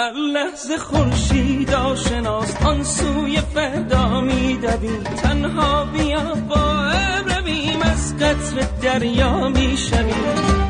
هر لحظه خورشید آشناست. آن سوی فردا میدویم تنها بیا با رویم از قطر دریا می‌شویم.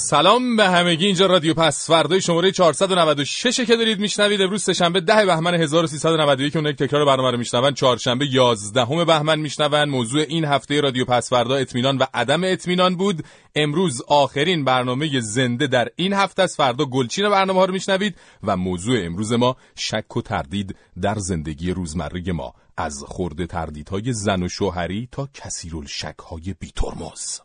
سلام به همگی اینجا رادیو پس. فردای شماره 496 که دارید میشنوید. امروز سهشنبه 10 بهمن 1391 که اون یک تکرار برنامه رو میشنون. چهارشنبه 11 بهمن میشنون. موضوع این هفته رادیو پس فردا اطمینان و عدم اطمینان بود. امروز آخرین برنامه زنده در این هفته است. فردا گلچین برنامه ها رو میشنوید و موضوع امروز ما شک و تردید در زندگی روزمره ما. از خورده تردیدهای زن و شوهری تا کثیرالشک های بیترمز.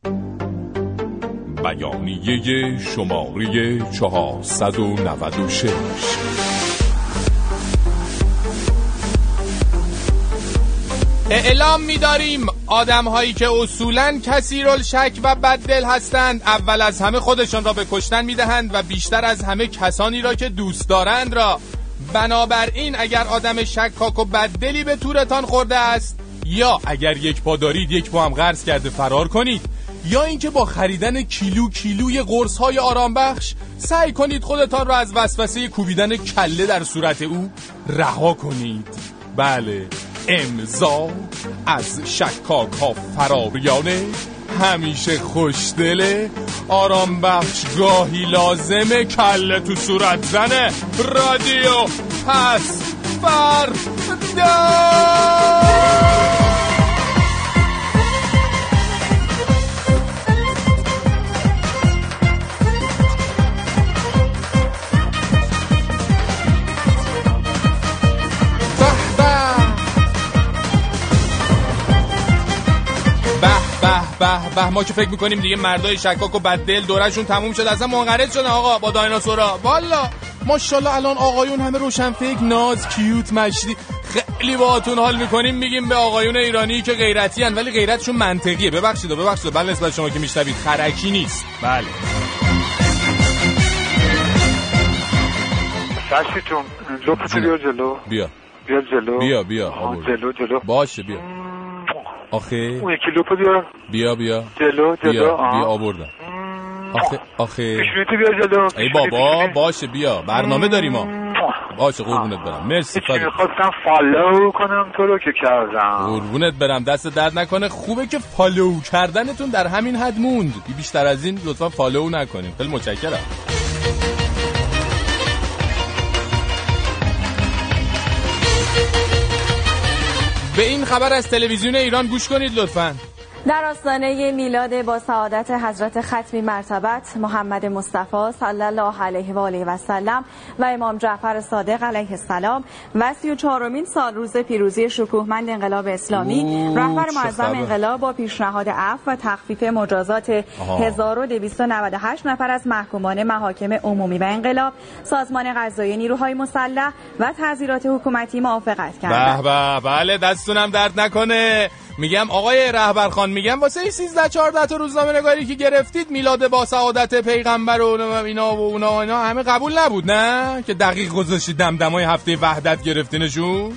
بیانیه شماره 496 اعلام می‌داریم آدم هایی که اصولا کثیر شک و بددل هستند اول از همه خودشان را به کشتن می‌دهند و بیشتر از همه کسانی را که دوست دارند را. بنابراین اگر آدم شکاک و بددلی به تورتان خورده است یا اگر یک پا دارید یک پا هم قرض کرده فرار کنید. یا اینکه با خریدن کیلو کیلوی قرص های آرام بخش سعی کنید خودتان را از وسوسه کوبیدن کله در صورت او رها کنید. بله امضا از شکاک ها فراریانه. همیشه خوشدله آرام بخش گاهی لازمه کله تو صورت زنه. رادیو پس فردا! به به ما که فکر می‌کنیم دیگه مردای شکاک و بددل دورشون تموم شد اصلا منقرض شدن آقا با دایناسورا. والا. ماشاءالله الان آقایون همه روشن فکر ناز کیوت مشتی خیلی باهاتون حال می‌کنیم میگیم به آقایون ایرانی که غیرتی هن ولی غیرتشون منطقیه. ببخشید و ببخشید بله نسبت شما که میشنوید خرکی نیست. بله. لپتو بیا جلو. بیا. بیا جلو. بیا بیا. جلو جلو. باشه بیا. آخه اون یکی لپو بیا بیا بیا. جلو جلو. بیا. بیا آوردم. آخه آخه. بیا جلو. ای بابا باشه بیا. برنامه داریم ما باشه قربونت برم. مرسی چی فدی می‌خواستم follow کنم تو رو که کردم. قربونت برم. دست درد نکنه. خوبه که follow کردنتون در همین حد موند. بی بیشتر از این لطفا follow نکنیم خیلی متشکرم. به این خبر از تلویزیون ایران گوش کنید لطفا. در آستانه میلاد با سعادت حضرت ختمی مرتبت محمد مصطفی صلی الله علیه و آله و سلم و امام جعفر صادق علیه السلام و سی و چهارمین سال روز پیروزی شکوهمند انقلاب اسلامی رهبر معظم. انقلاب با پیشنهاد عفو و تخفیف مجازات آها. 1298 نفر از محکومان محاکم عمومی و انقلاب سازمان قضایی نیروهای مسلح و تعزیرات حکومتی موافقت به به بله دستونم درد نکنه میگم آقای رهبر خان میگم واسه این 13 14 تا روزنامه نگاری که گرفتید میلاد با سعادت پیغمبر و اینا و اونا اینا همه قبول نبود نه؟ که دقیق گذاشتید دمدمای هفته وحدت گرفتینشون؟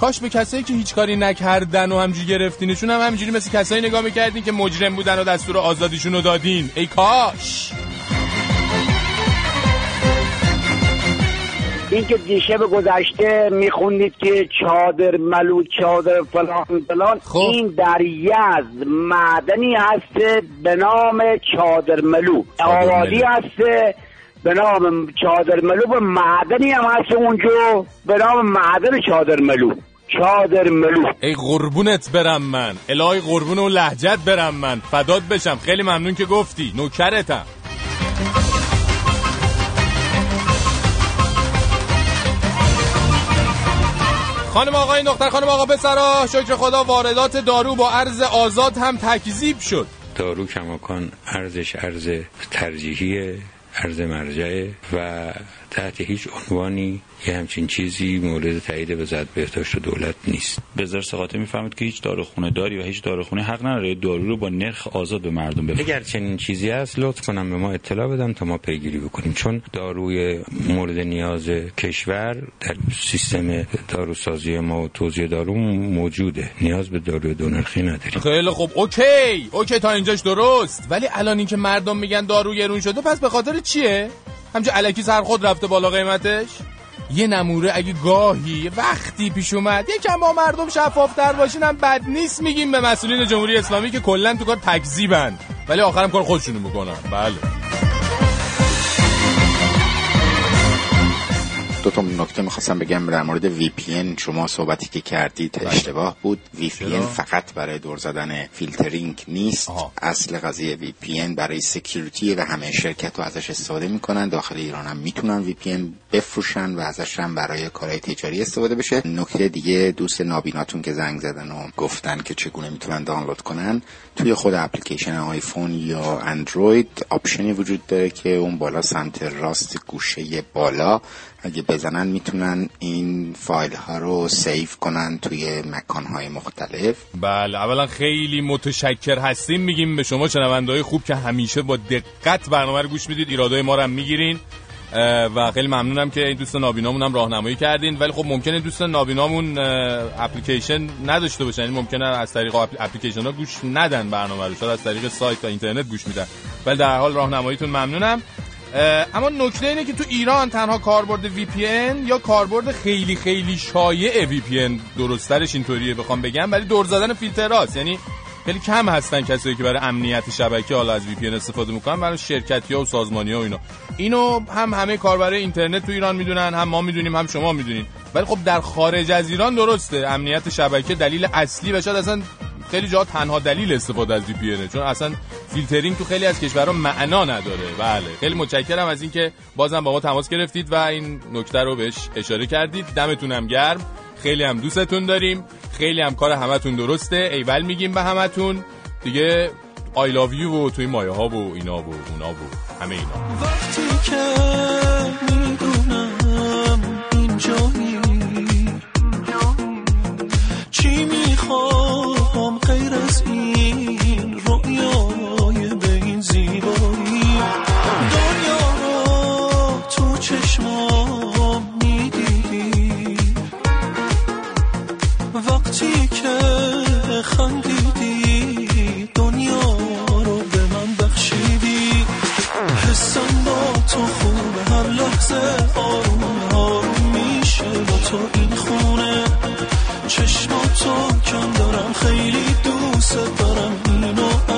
کاش به کسایی که هیچ کاری نکردن و همجوری گرفتینشون هم همجوری مثل کسایی نگاه می‌کردین که مجرم بودن و دستور آزادیشون رو دادین. ای کاش! اینکه دیشب گذشته میخوندید که چادر ملو چادر فلان فلان خب. این در یزد معدنی هست به نام چادر ملو آبادی ملو. هست به نام چادر ملو و معدنی هم هست اونجا. به نام معدن چادر ملو چادر ملو ای قربونت برم من. الهی قربون و لهجت برم من. فدات بشم. خیلی ممنون که گفتی. نوکرتم. خانم آقای دختر خانم آقا پسرا شکر خدا واردات دارو با ارز آزاد هم تکذیب شد. دارو کماکان ارزش ارز ترجیحیه ارز مرجعه و تحت هیچ عنوانی یه همچین چیزی مورد تایید وزارت بهداشت و دولت نیست. وزارت سقاطه می‌فهمید که هیچ داروخونه داری و هیچ داروخونه حق نداره. دارو رو با نرخ آزاد به مردم بفروشه اگر چنین چیزی هست لطف کنم به ما اطلاع بدن تا ما پیگیری بکنیم. چون داروی مورد نیاز کشور در سیستم داروسازی ما و توزیع دارو موجوده. نیاز به داروی دو نرخی نداریم. خیلی خوب. OK. OK تا اینجاش درست. ولی الان این که مردم میگن دارو گرون شده پس به خاطر چیه؟ همچه الکی سر خود رفته بالا قیمتش؟ یه نموره اگه گاهی وقتی پیش اومد یکم با مردم شفافتر باشین هم بد نیست میگیم به مسئولین جمهوری اسلامی که کلا تو کار تکذیبن. ولی آخرم کار خودشونو می‌کنن. بله. دو تا نکته می‌خواستم بگم در مورد VPN شما صحبتی که کردید اشتباه بود. VPN چرا؟ فقط برای دور زدن فیلترینگ نیست. آها. اصل قضیه VPN برای security و همه شرکتا ازش استفاده می‌کنن. داخل ایران هم می‌تونن VPN بفروشن و ازش هم برای کارهای تجاری استفاده بشه. نکته دیگه دوست نابیناتون که زنگ زدن و گفتن که چگونه می‌تونن دانلود کنن. توی خود اپلیکیشن آیفون یا اندروید option ی وجود داره که اون بالا سمت راست گوشه بالا اگه بزنن می‌تونن این فایل ها رو سیف کنن توی مکان های مختلف. بله اولا خیلی متشکر هستیم. میگیم به شما شنونده خوب که همیشه با دقت برنامه رو گوش می‌دید ایرادای ما رو هم می‌گیرین. و خیلی ممنونم که این دوست نابینامون هم راهنمایی کردین. ولی خب ممکنه دوست نابینامون اپلیکیشن نداشته باشن. این ممکنه از طریق اپل- اپلیکیشن ها گوش ندن برنامه رو. شاید از طریق سایت و اینترنت گوش میدن. ولی در حال راهنماییتون ممنونم. اما نکته اینه که تو ایران تنها کاربرد VPN یا کاربرد خیلی خیلی شایع VPN درسترش اینطوریه بخوام بگم ولی دور زدن فیلتراست یعنی خیلی کم هستن کسایی که برای امنیت شبکه حالا از VPN استفاده می‌کنن برای شرکتی ها و سازمانی ها و اینا. اینو هم همه کاربر اینترنت تو ایران می‌دونن هم ما می‌دونیم هم شما می‌دونین. ولی خب در خارج از ایران درسته. امنیت شبکه دلیل اصلی و شاید اصلا خیلی جا تنها دلیل استفاده از VPN چون اصلا فیلترینگ تو خیلی از کشورها معنا نداره. بله. خیلی متشکرم از اینکه بازم با ما تماس گرفتید و این نکته رو بهش اشاره کردید. دمتونم گرم. خیلی هم دوستتون داریم. خیلی هم کار همتون درسته. ایول میگیم به همتون. دیگه I love you و توی مایه ها و اینا و اونا و همه اینا. وقتی که می‌دونم اینجایی غیر از این رویای به این زیبایی. دنیا رو تو چشمام می‌دیدی. وقتی که خندیدی دنیا رو به من بخشیدی. حسم با تو خوبه هر لحظه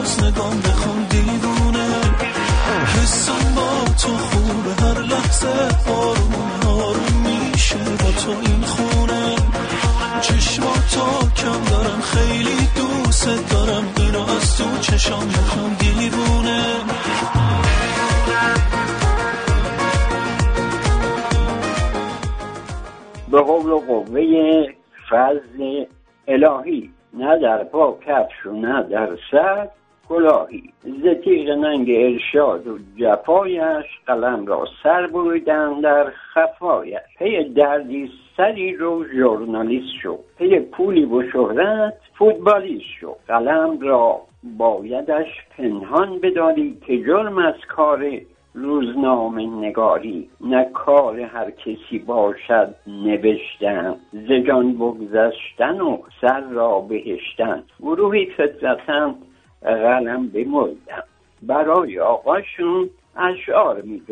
اینو از نگام بخون دیوونه. حسم با تو خوبه هر لحظه آروم آروم میشه با تو این خونه. چشماتو کم دارم خیلی دوست دارم. اینو از تو چشام بخون دیوونه. به قول و قوه فضل الهی نه در پا کفش و نه در سر. کلاهی ز تیغ ننگ ارشاد و جفایش قلم را سر بریدن در خفایش. پی دردی سری رو ژورنالیست شو پی پولی و شهرت فوتبالیست شو قلم را بایدش پنهان بداری که جرم از کار روزنامه نگاری. نه کار هر کسی باشد نوشتن. ز جان بگذشتن و سر را بهشتن. گروهی فطرتا قلم بمردن برای آقاشون اشعار می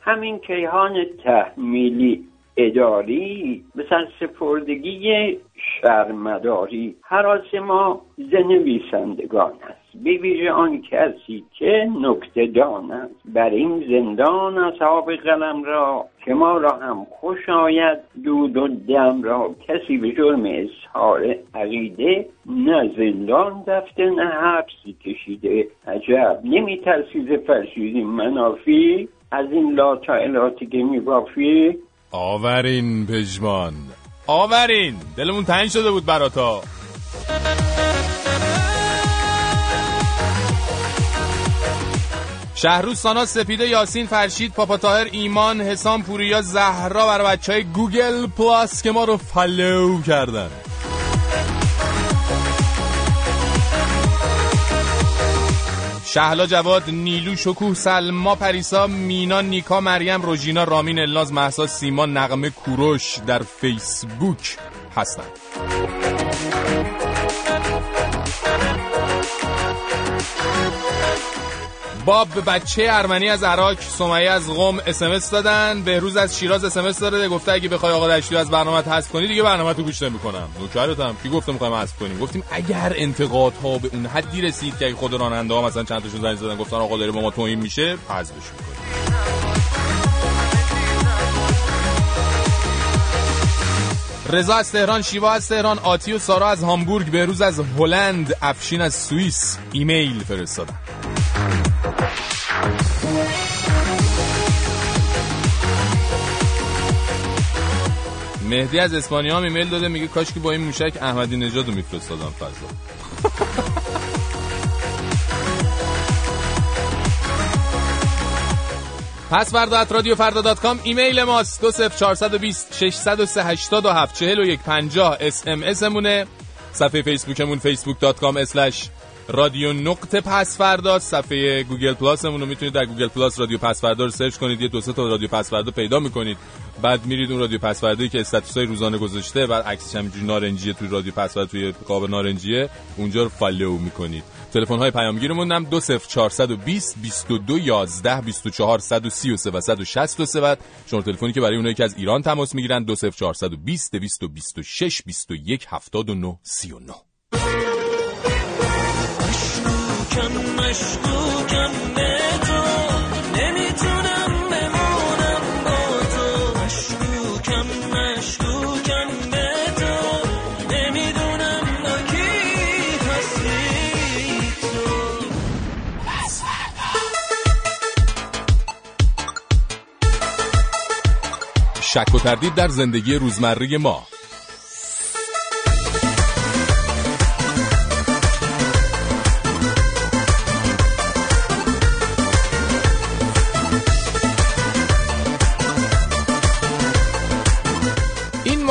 همین کیهان تحمیلی اداری به سپردگی شرمداری. حراس ما ز نویسندگان است. به ویژه آن کسی که نکته دان است. بر این زندان اصحاب قلم را که ما را هم خوش آید. دود و دم را کسی به جرم اظهار عقیده نه زندان رفته نه حبسی کشیده. عجب نمی ترسیز منافی؟ از این لاطائلاتی که می بافی آورین پژمان. آورین. دلمون تنگ شده بود براتا شهروز سانا سپیده یاسین فرشید پاپا طاهر ایمان حسام پوریا زهرا برای بچه های گوگل پلاس که ما رو follow کردن. شهلا جواد نیلو شکوه سلما پریسا مینا نیکا مریم روژینا رامین الناز محسا سیما نقمه کوروش در فیسبوک هستند باب به بچه ارمنی از عراق سمیه از قم اسمس دادن. بهروز از شیراز اسمس داده. گفته اگه بخوای آقا دشتی از برنامه حذف کنی دیگه برنامه تو گوش نمی‌کنم. نوکرتم. کی گفته می‌خوایم حذف کنیم؟ گفتیم اگر انتقادها به اون حدی رسید که خود راننده ها مثلا چند تاشون زنگ زدن گفتن آقا داره با ما توهین میشه حذفش می‌کنیم. رضا از تهران شیوا از تهران آتی و سارا از هامبورگ بهروز از هلند افشین از سوئیس. ایمیل فرستادن. مهدی از اسپانیا هم ایمیل داده میگه کاش که با این موشک احمدی نژاد رو میفرستادن فضا. پس فردا at رادیو فردا dot com ایمیل ماست دو صفر 420 603 87 41 50 اس ام اس مونه. صفحه فیسبوکمون فیسبوک dot com slash رادیو نقطه پس فردا صفحه گوگل پلاس رو می‌تونید در گوگل پلاس رادیو پس فردا رو search کنید. یه دو سه تا رادیو پس فردا پیدا می‌کنید. بعد میرید اون رادیو پس فردایی که status های روزانه گذاشته بعد عکسش همینجوری نارنجیه توی رادیو پس فردا توی قاب نارنجیه اونجا رو follow می‌کنید. تلفن های پیامگیرمون هم 20420 22 11 24 133 و 163 بعد. شماره تلفنی که برای اونایی که از ایران تماس می‌گیرن 20420 226 21 79 39 مشکوکم مشکوکم به تو. نمی‌تونم بمونم با تو. مشکوکم مشکوکم به تو. نمی‌دونم با کی هستی تو. شک و تردید در زندگی روزمره ما.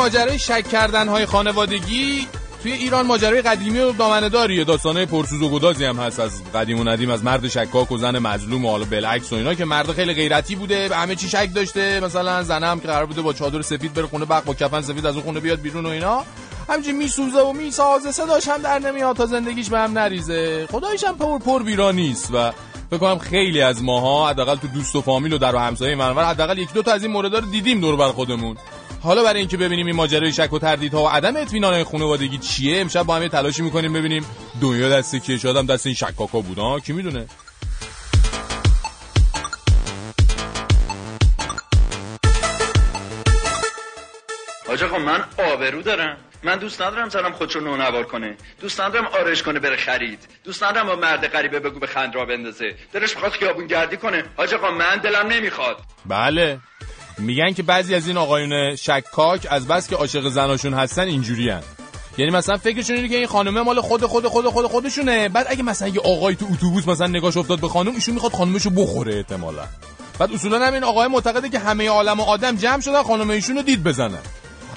ماجرای شک کردن های خانوادگی توی ایران ماجرای قدیمی و دامنه داریه داستانه پرسوز و گدازی هم هست. از قدیم و ندیم از مرد شکاک و زن مظلوم و حالا بالعکس و اینا که مرد خیلی غیرتی بوده. همه چی شک داشته. مثلا زنه هم که قرار بوده با چادر سفید بره خونه بق با کفن سفید از اون خونه بیاد بیرون و اینا. همچین میسوزه و می‌سازه. صداش هم در نمیاد تا زندگیش به هم نریزه. خدایش هم پر پر بیرا نیست و فکر کنم خیلی از ماها حداقل تو دوست و فامیل و در و همسایه منور حداقل یک دو تا از این موردا رو دیدیم دور بر خودمون. حالا برای اینکه ببینیم این ماجرای شک و تردیدها و عدم اطمینان خانوادگی چیه امشب با هم یه تلاشی می‌کنیم ببینیم دنیا دست کیه. شاید هم دست این شکاکا بود. ها کی می‌دونه؟ حاج آقا من آبرو دارم. من دوست ندارم زنم خودشو نونوار کنه. دوست ندارم آرش کنه بره خرید. دوست ندارم با مرد غریبه بگو به خند را بندازه. دلش می‌خواد خیابون گردی کنه. حاج آقا من دلم نمی‌خواد. بله. میگن که بعضی از این آقایون شکاک از بس که عاشق زناشون هستن اینجوری هن. یعنی مثلا فکرشون اینه که این خانومه مال خود خود خود خود خودشونه. بعد اگه مثلا یه آقای تو اتوبوس مثلا نگاش افتاد به خانم ایشون می‌خواد خانومشو بخوره احتمالا. بعد اصولا هم این آقای معتقده که همه عالم و آدم جمع شدن خانم ایشون رو دید بزنن.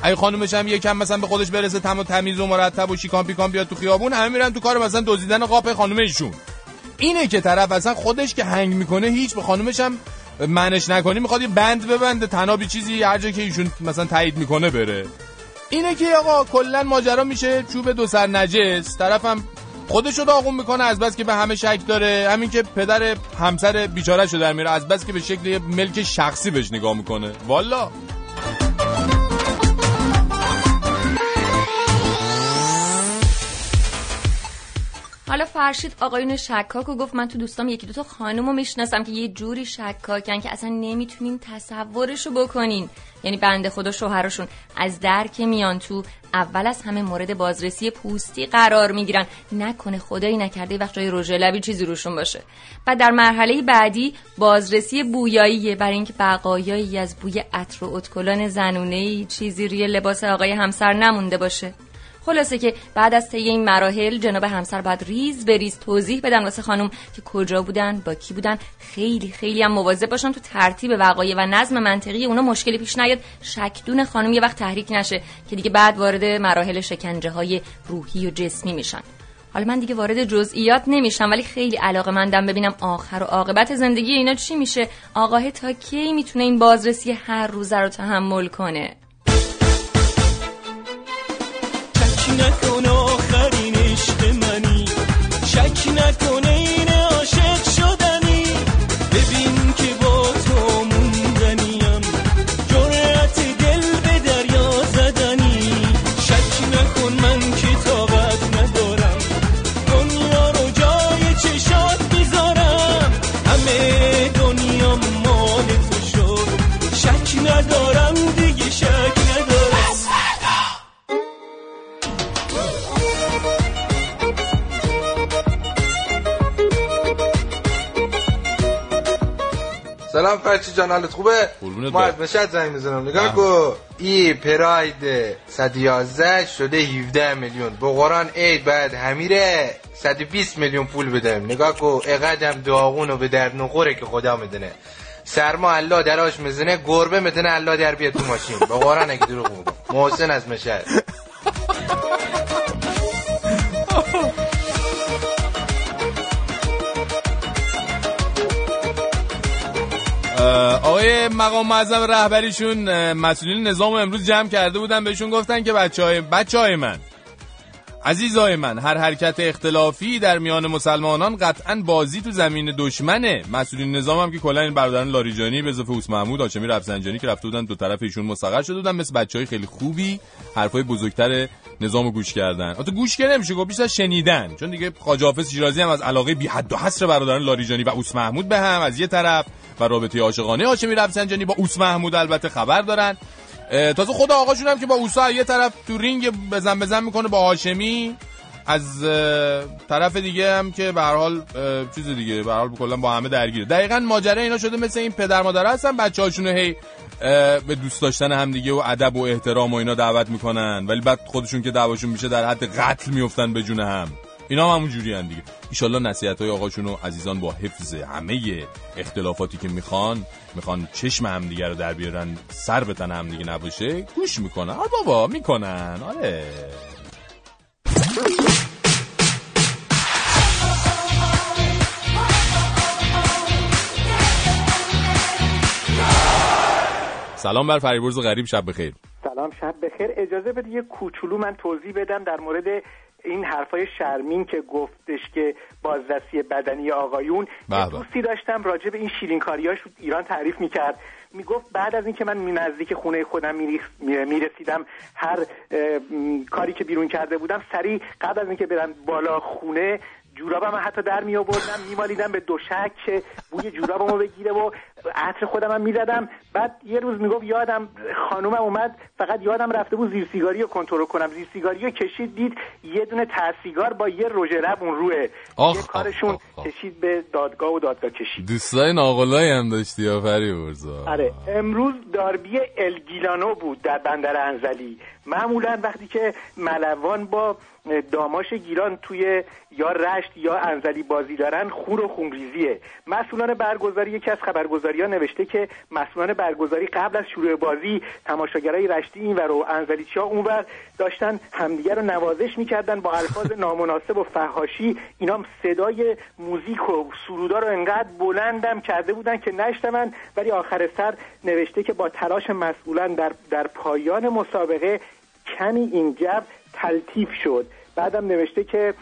اگه خانومش هم یکم مثلا به خودش برسه تم و تمیز و مرتب و شیکان پیکان بیاد تو خیابون همه میرن تو کار مثلا دزدیدن قاپ خانم ایشون. اینه که طرف اصلا خودش که هنگ می‌کنه هیچ به خانومش هم منش نکنی می‌خواد یه بند ببنده. تنابی چیزی هر جا که ایشون مثلا تایید می‌کنه بره. اینه که آقا کلا ماجرا میشه چوب دو سر نجس. طرفم خودش رو داغون می‌کنه از بس که به همه شک داره. همین که پدر همسر بیچاره شو در میره از بس که به شکل ملک شخصی بهش نگاه می‌کنه. والا! حالا فرشید آقایون شکاک و گفت من تو دوستام یکی دوتا خانم رو می‌شناسم که یه جوری شکاکن که اصلا نمی‌تونین تصورشو بکنین. یعنی بنده خدا شوهرشون از در که میان تو اول از همه مورد بازرسی پوستی قرار می‌گیرن. نکنه خدایی نکرده وقت جای رژ لبی چیزی روشون باشه. و در مرحله بعدی بازرسی بویاییه. برای اینکه بقایایی از بوی عطر و اتکلان زنونه چیزی روی لباس آقای همسر نمونده باشه. خلاصه که بعد از طی این مراحل جناب همسر بعد ریز به ریز توضیح بدن واسه خانم که کجا بودن با کی بودن. خیلی خیلی هم مواظب باشن تو ترتیب وقایع و نظم منطقی. اونا مشکلی پیش نیاد. شکدون خانم یه وقت تحریک نشه که دیگه بعد وارد مراحل شکنجه های روحی و جسمی میشن. حالا من دیگه وارد جزئیات نمیشم ولی خیلی علاقه مندم ببینم آخر و عاقبت زندگی اینا چی میشه. آقاه تا کی می‌تونه این بازرسی هر روزه رو تحمل کنه؟ نکن آخرین عشق منی. شک نکن این عاشق شدنی. ببین که با تو موندنیم. جرأت دل به دریا زدنی. شک نکن من که طاقت ندارم. دنیا رو جای چشات می‌ذارم. همه دنیا مال تو شد. شک ندارم دیگه شک سلام فرچی جان حالت خوبه؟ ما. از مشهد زنگ می‌زنم. نگاه کن. ای پراید 111 شده 17 میلیون. با قرآن عید بعد همیره. 120 میلیون پول بدم نگاه کن. اقدم داغون و به درد نخوره که خدا می‌دونه سرما الله دراش می‌زنه. گربه می‌دونه الله در بیاد تو ماشین. با قرآن اگه دروغ میگم محسن از مشهد. آقای مقام معظم رهبریشون مسئولین نظام رو امروز جمع کرده بودن بهشون گفتن که بچه های, بچه های من عزیزای من هر حرکت اختلافی در میان مسلمانان قطعا بازی تو زمین دشمنه. مسئولین نظام هم که کلا این برادران لاریجانی به اضافه اوس محمود هاشمی رفسنجانی که رفته بودن دو طرف ایشون مستقر شده بودن مثل بچه های خیلی خوبی حرفای بزرگتر نظام رو گوش کردن. البته گوش که نمیشه گفت بیشتر شنیدن. چون دیگه خواجه شیرازی هم از علاقه بی حد و حصر برادران لاریجانی و اوس محمود به هم از یه طرف. و رابطه عاشقانه. هاشمی رفسنجانی با اوس محمود البته خبر دارن. تازه خود آقاشون هم که با اوسا یه طرف تو رینگ بزن بزن می‌کنه با هاشمی. از طرف دیگه هم که به حال چیز دیگه به هر حال کلا با همه درگیره. دقیقا ماجرا اینا شده مثل این پدر مادر هستن. بچه‌هاشون هی به دوست داشتن همدیگه و ادب و احترام و اینا دعوت می‌کنن. ولی بعد خودشون که دعواشون میشه در حد قتل میفتن به جون هم. اینا هم همون جوری هم دیگه. ایشالله نصیحت های آقاشون و عزیزان با حفظ همه اختلافاتی که می‌خوان می‌خوان چشم همدیگه رو در بیارن سر به تن همدیگه نباشه گوش می‌کنن. آره بابا می‌کنن. آره. سلام بر فریبرز غریب شب بخیر. سلام شب بخیر. اجازه بده یه کوچولو من توضیح بدم در مورد این حرفای شرمین که گفتش که بازرسی بدنی آقایون یه به. دوستی داشتم راجع به این شیرینکاریاش ایران تعریف می‌کرد می‌گفت بعد از اینکه من نزدیک خونه خودم می‌رسیدم هر کاری که بیرون کرده بودم سریع قبل از اینکه برم بالا خونه جورابم حتی در می آوردم میمالیدم به دوشک که بوی جورابمو بگیره و عطر خودم هم می‌زدم. بعد یه روز می‌گفت یادم خانومم اومد فقط یادم رفته بود زیر سیگاری رو کنترل کنم. زیر سیگاری رو کشید دید یه دونه ترسیگار با یه رژ لب اون روه. آخ، یه کارشون کشید به دادگاه و دادگاه کشید. دوستای ناقلایی هم داشتی یا فریبرزا آره. امروز داربی الگیلانو بود در بندر انزلی. معمولا وقتی که ملوان با داماش گیلان توی یا رشت یا انزلی بازی دارن خور و خونریزیه. مسئولان برگزاری یکی از خبرگزاری ها نوشته که مسئولان برگزاری قبل از شروع بازی تماشاگرای رشتی این و انزلی ها اونور داشتن همدیگه رو نوازش می‌کردن با الفاظ نامناسب و فهاشی اینا صدای موزیک و سرودا رو انقدر بلندم کرده بودن که نشتمن ولی آخر سر نوشته که با تلاش مسئولان در, در پایان مسابقه کمی این جو تلطیف شد. بعدم نوشته که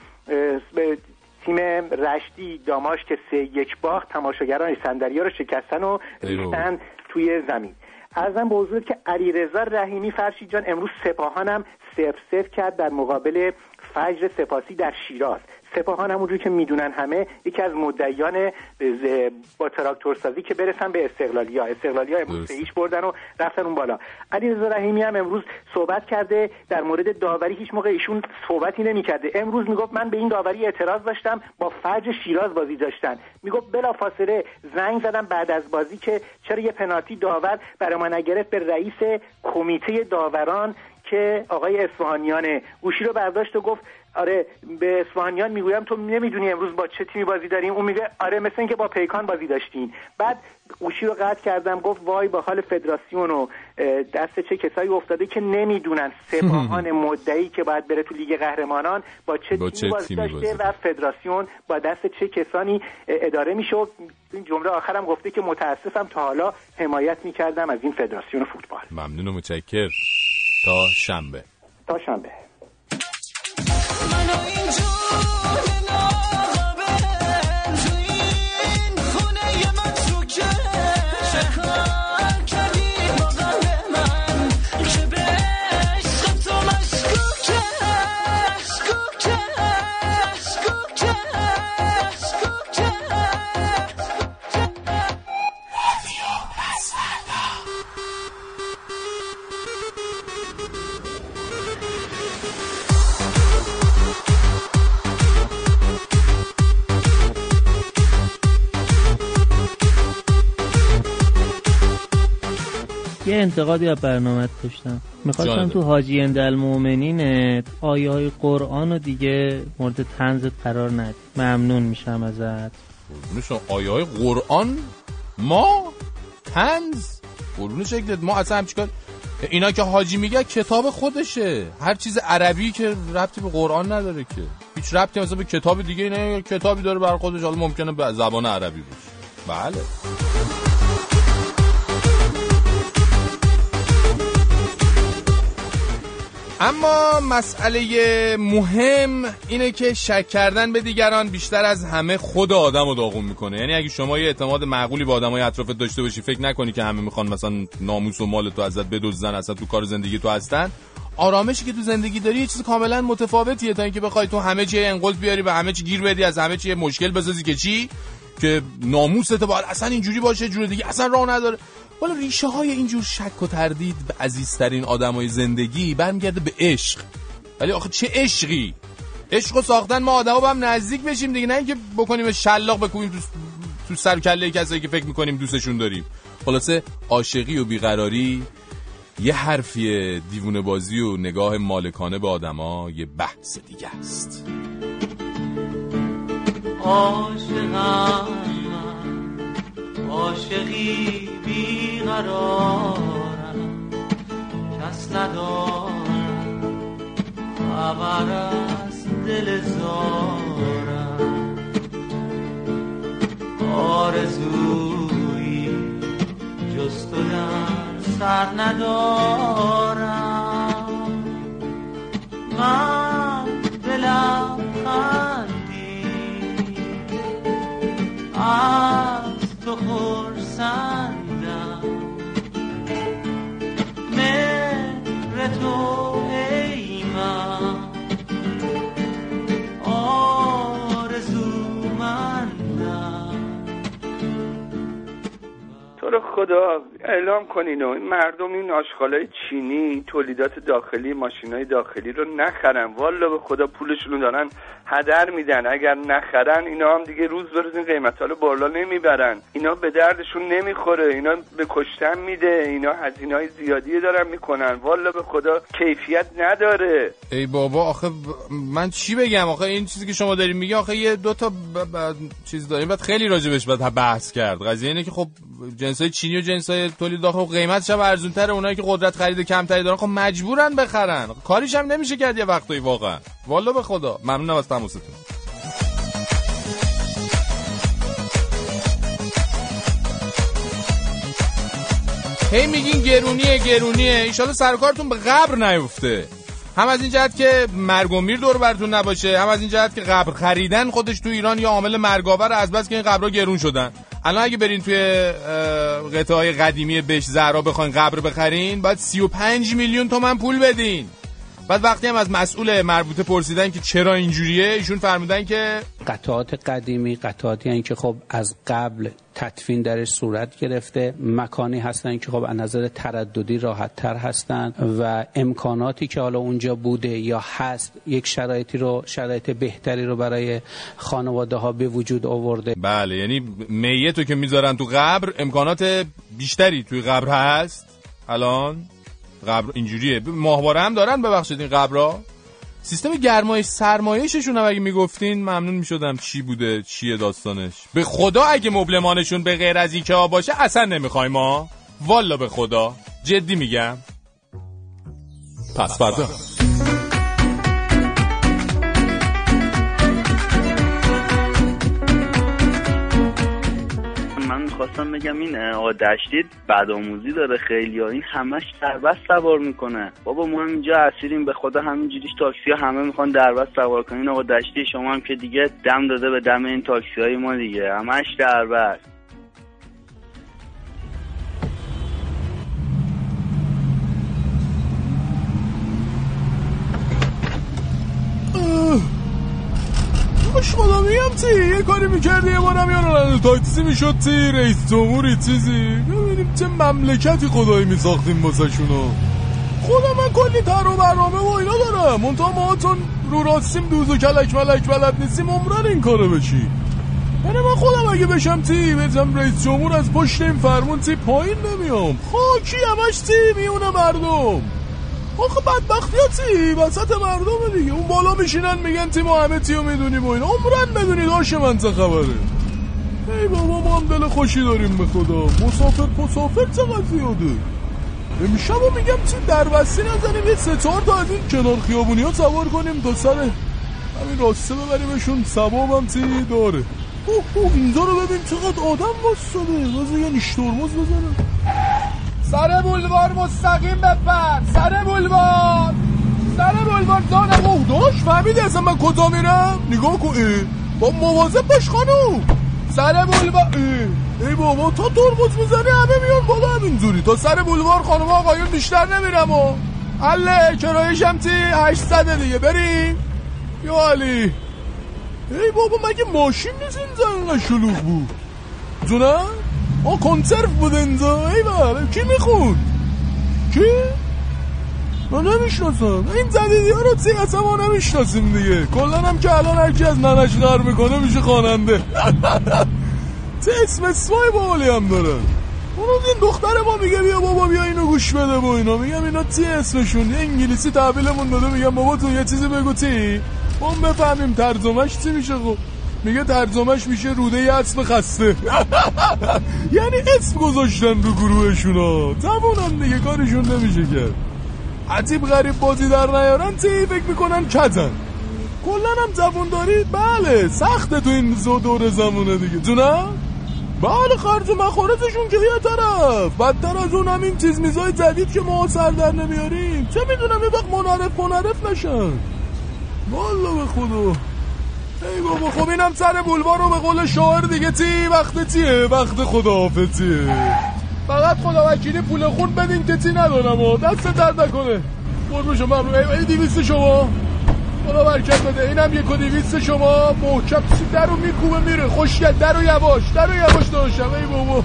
به تیم رشتی داماش که سه یک باخت تماشاگران صندلی رو شکستن و ریختن توی زمین. ارزم به حضورت که علیرضا رحیمی فرشید جان امروز سپاهانم صفر صفر کرد در مقابل فجر سپاسی در شیراز. سپاهان همونجور که می‌دونن همه یکی از مدعیان با تراکتور سازی که برسن به استقلالیا. استقلالیا امروز درست. به هیچ بردن و رفتن اون بالا. علیرضا رحیمی هم امروز صحبت کرده. در مورد داوری هیچ موقع ایشون صحبتی نمی‌کرده. امروز می‌گفت من به این داوری اعتراض داشتم با فجر شیراز بازی داشتن. می‌گفت بلافاصله زنگ زدم بعد از بازی که چرا یه پنالتی داور برای ما نگرفت به رئیس کمیته داوران که آقای اصفهانیانه گوشی رو برداشت و گفت آره به اصفهانیان می‌گویم تو نمی‌دونی امروز با چه تیمی بازی داریم. اون میگه آره مثل اینکه با پیکان بازی داشتین بعد گوشی رو قطع کردم گفت وای با حال فدراسیون و دست چه کسایی افتاده که نمی‌دونن سپاهان مدعی که باید بره تو لیگ قهرمانان با چه با تیمی بازی داشته بازی و فدراسیون با دست چه کسانی اداره میشه. و این جمله آخرم گفته که متاسفم تا حالا حمایت می‌کردم از این فدراسیون فوتبال. ممنون و متشکر تا شنبه. تا شنبه. یه انتقادی از برنامه داشتم. می‌خواستم. تو حاجی المؤمنینت آیه های قرآن رو دیگه مورد تنزت قرار ندی. ممنون میشم ازت. قربون آیه های قرآن؟ ما؟ تنز قربون شکلت. ما اصلا چیکار اینا که حاجی میگه کتاب خودشه. هر چیز عربی که ربطی به قرآن نداره که. هیچ ربطی مثلا به کتاب دیگه نه. کتابی داره بر خودش. حالا ممکنه به زبان عربی باشه. بله. اما مسئله مهم اینه که شک کردن به دیگران بیشتر از همه خود آدم رو داغون می‌کنه. یعنی اگه شما یه اعتماد معقولی به آدمای اطرافت داشته باشی فکر نکنی که همه می‌خوان مثلا ناموس و مال تو ازت بدزدن اصلا تو کار زندگی تو هستن. آرامشی که تو زندگی داری یه چیز کاملا متفاوتیه تا اینکه بخوای تو همه چی انقلت بیاری به همه چی گیر بدی از همه چی مشکل بسازی که چی؟ که ناموست باید اصلا اینجوری باشه جور دیگه اصلا راه نداره. والا ریشه های اینجور شک و تردید به عزیزترین آدمای زندگی برمیگرده به عشق. ولی آخه چه عشقی؟ عشق و ساختن ما آدما با هم نزدیک بشیم دیگه نه اینکه بکنیم شلاق بکنیم تو تو سر کله کسایی که فکر می‌کنیم دوستشون داریم. خلاصه عاشقی و بیقراری یه حرفیه دیوونه بازی و نگاه مالکانه به آدما یه بحث دیگه است. عاشقم. عاشقی بیقرارم. کس ندارم. خبر از دل زارم آرزویی جز تو در سر ندارم. من دلم خندی. تو خورسندم. مهر تو خدا اعلام کنین و مردم این آشغالای چینی تولیدات داخلی ماشینای داخلی رو نخرن. والا به خدا پولشون رو دارن هدر میدن. اگر نخرن اینا هم دیگه روز به روز این قیمت ها رو بالا نمی‌برن. اینا به دردشون نمی‌خوره. اینا به کشتن میده. اینا هزینه های زیادی دارن می‌کنن. والا به خدا کیفیت نداره. ای بابا آخه من چی بگم؟ آخه این چیزی که شما دارین میگه آخه یه دو تا ب- ب- چیز داریم بعد خیلی راجبش باید بحث کرد. قضیه اینه که خب جنسای چینی و جنسای تولید داخل خب قیمتش هم ارزون تره اونایی که قدرت خرید کمتری دارن خب مجبورن بخرن. کاریش هم نمیشه کرد یه وقتایی واقعا. والا به خدا. ممنونم از تماستون. هی میگین گرونیه گرونیه. ایشالا سرکارتون به قبر نیفته. هم از این جهت که مرگ و میر دور براتون نباشه هم از این جهت که قبر خریدن خودش تو ایران یا عامل مرگاور از بس که این قبرها گرون شدن. الان اگه برین توی قطعه های قدیمی بش زهرا بخواین قبر بخرین باید 35 میلیون تومن پول بدین. بعد وقتی هم از مسئول مربوطه پرسیدن که چرا اینجوریه ایشون فرمودن که قطعات قدیمی قطعاتی هستند که خب از قبل تدفین درش صورت گرفته مکانی هستن که خب از نظر ترددی راحت تر هستن و امکاناتی که حالا اونجا بوده یا هست یک شرایطی رو شرایط بهتری رو برای خانواده ها به وجود آورده. بله یعنی میتو که می‌ذارن تو قبر امکانات بیشتری توی قبر هست؟ الان؟ قبر اینجوریه. ماهواره هم دارن ببخشید این قبرها سیستم گرمایش سرمایششون هم اگه می‌گفتین ممنون می‌شدم. چی بوده؟ چیه داستانش؟ به خدا اگه مبلمانشون به غیر از ایکا باشه اصلا نمی‌خوایم ما والا به خدا. جدی میگم. پس فردا. می‌خواستم بگم این آقا دشتی بد آموزی داره خیلی ها. این همش دربست سوار می‌کنه. بابا ما هم اینجا اسیریم به خدا همینجوریش تاکسی ها همه می‌خوان دربست سوار کنین آقا دشتی شما هم که دیگه دم داده به دم این تاکسی های ما دیگه. همش دربست. خوش خدا میگم تی یه کاری می‌کردی؟ یه بارم یا تاکسی می‌شد تی رئیس جمهوری چیزی؟ ببینیم چه مملکتی خدایی میساختیم واسه خدا من کلی تر و برنامه و اینا دارم. منتها ما چون رو راستیم دوز و کلک ملک بلد نیستیم عمرن این کارو بشی. یعنی من خودم اگه بشم تی بزم رئیس جمهور از پشت این فرمون تی پایین نمیام. خاکی همش تی میونه مردم. آخه بدبختی ها تی وسط مردم دیگه. اون بالا میشینن میگن تی ما همه تیو می‌دونیم و این عمرن بدونی داشت من چه خبره. ای بابا ما هم دل خوشی داریم به خدا. مسافر مسافر چقدر زیاده امشب میگم تی در بستی نزنیم یه سه چهار تا از این کنار خیابونی ها سوار کنیم تا سر. همین راسته ببریمشون سباب هم تی داره؟ اوه اوه اینجا رو ببین چقدر آدم واسطه واسه یه نیش بزنم. سر بولوار مستقیم بپر. سر بولوار سر بولوار دانم اوه داشت فهمیدی اصلا من کجا میرم؟ نگاه کن با مواظب باش خانو سر بولوار ای, ای بابا تا ترمز می‌زنی همه میان بالا همینجوری. تا سر بولوار خانم آقایون بیشتر نمیرم و حله کرایشم تی 800 دیگه. بریم یا علی. ای بابا مگه ماشین نیست اینجا؟ شلوغ بود. جونم؟ آ کنسرف بود اینجا. ای بابا کی می‌خوند کی؟ من نمی‌شناسم. این جدیدی ها رو اصلا ما نمی‌شناسیم دیگه؟ کلا هم که الان هرکی از ننش غر می‌کنه میشه خواننده. تی اسم اسمای بالی هم دارن اونو این دختر ما میگه بیا بابا بیا اینو گوش بده با اینا. میگم اینا تی اسمشون؟ انگلیسی تحویلمون داده. میگم بابا تو یه چیزی بگو تی ما بفهمیم ترجمهش چی میشه خب؟ میگه ترجمهش میشه روده اسم خسته. یعنی اسم گذاشتن رو گروهشون ها دیگه کارشون نمیشه کرد. عتیب غریب بازی در نیارن تی فکر می‌کنن؟ کتن کلن هم زبونداری بله سخته تو این زو دور زمونه دیگه. جونم بله خرج مخارجشون که یه طرف. بدتر از اون هم این چیز میزای جدید که ما سر در نمیاریم. چه می‌دونم یه وقت منعرف منعرف نشن. والا به خدا. ای بابا خب اینم سر بولوار رو به قول شاعر دیگه تی وقت تیه وقت خداحافظیه. فقط خدا وکیلی پول خون بدین که تی ندارم و دست درد نکنه. قربون شما ای, دیویست شما. خدا برکت بده. اینم یک و دیویست شما. محکم در رو میکوبه میره. خوشگل. در رو یواش در رو یواش داشتم. ای بابا.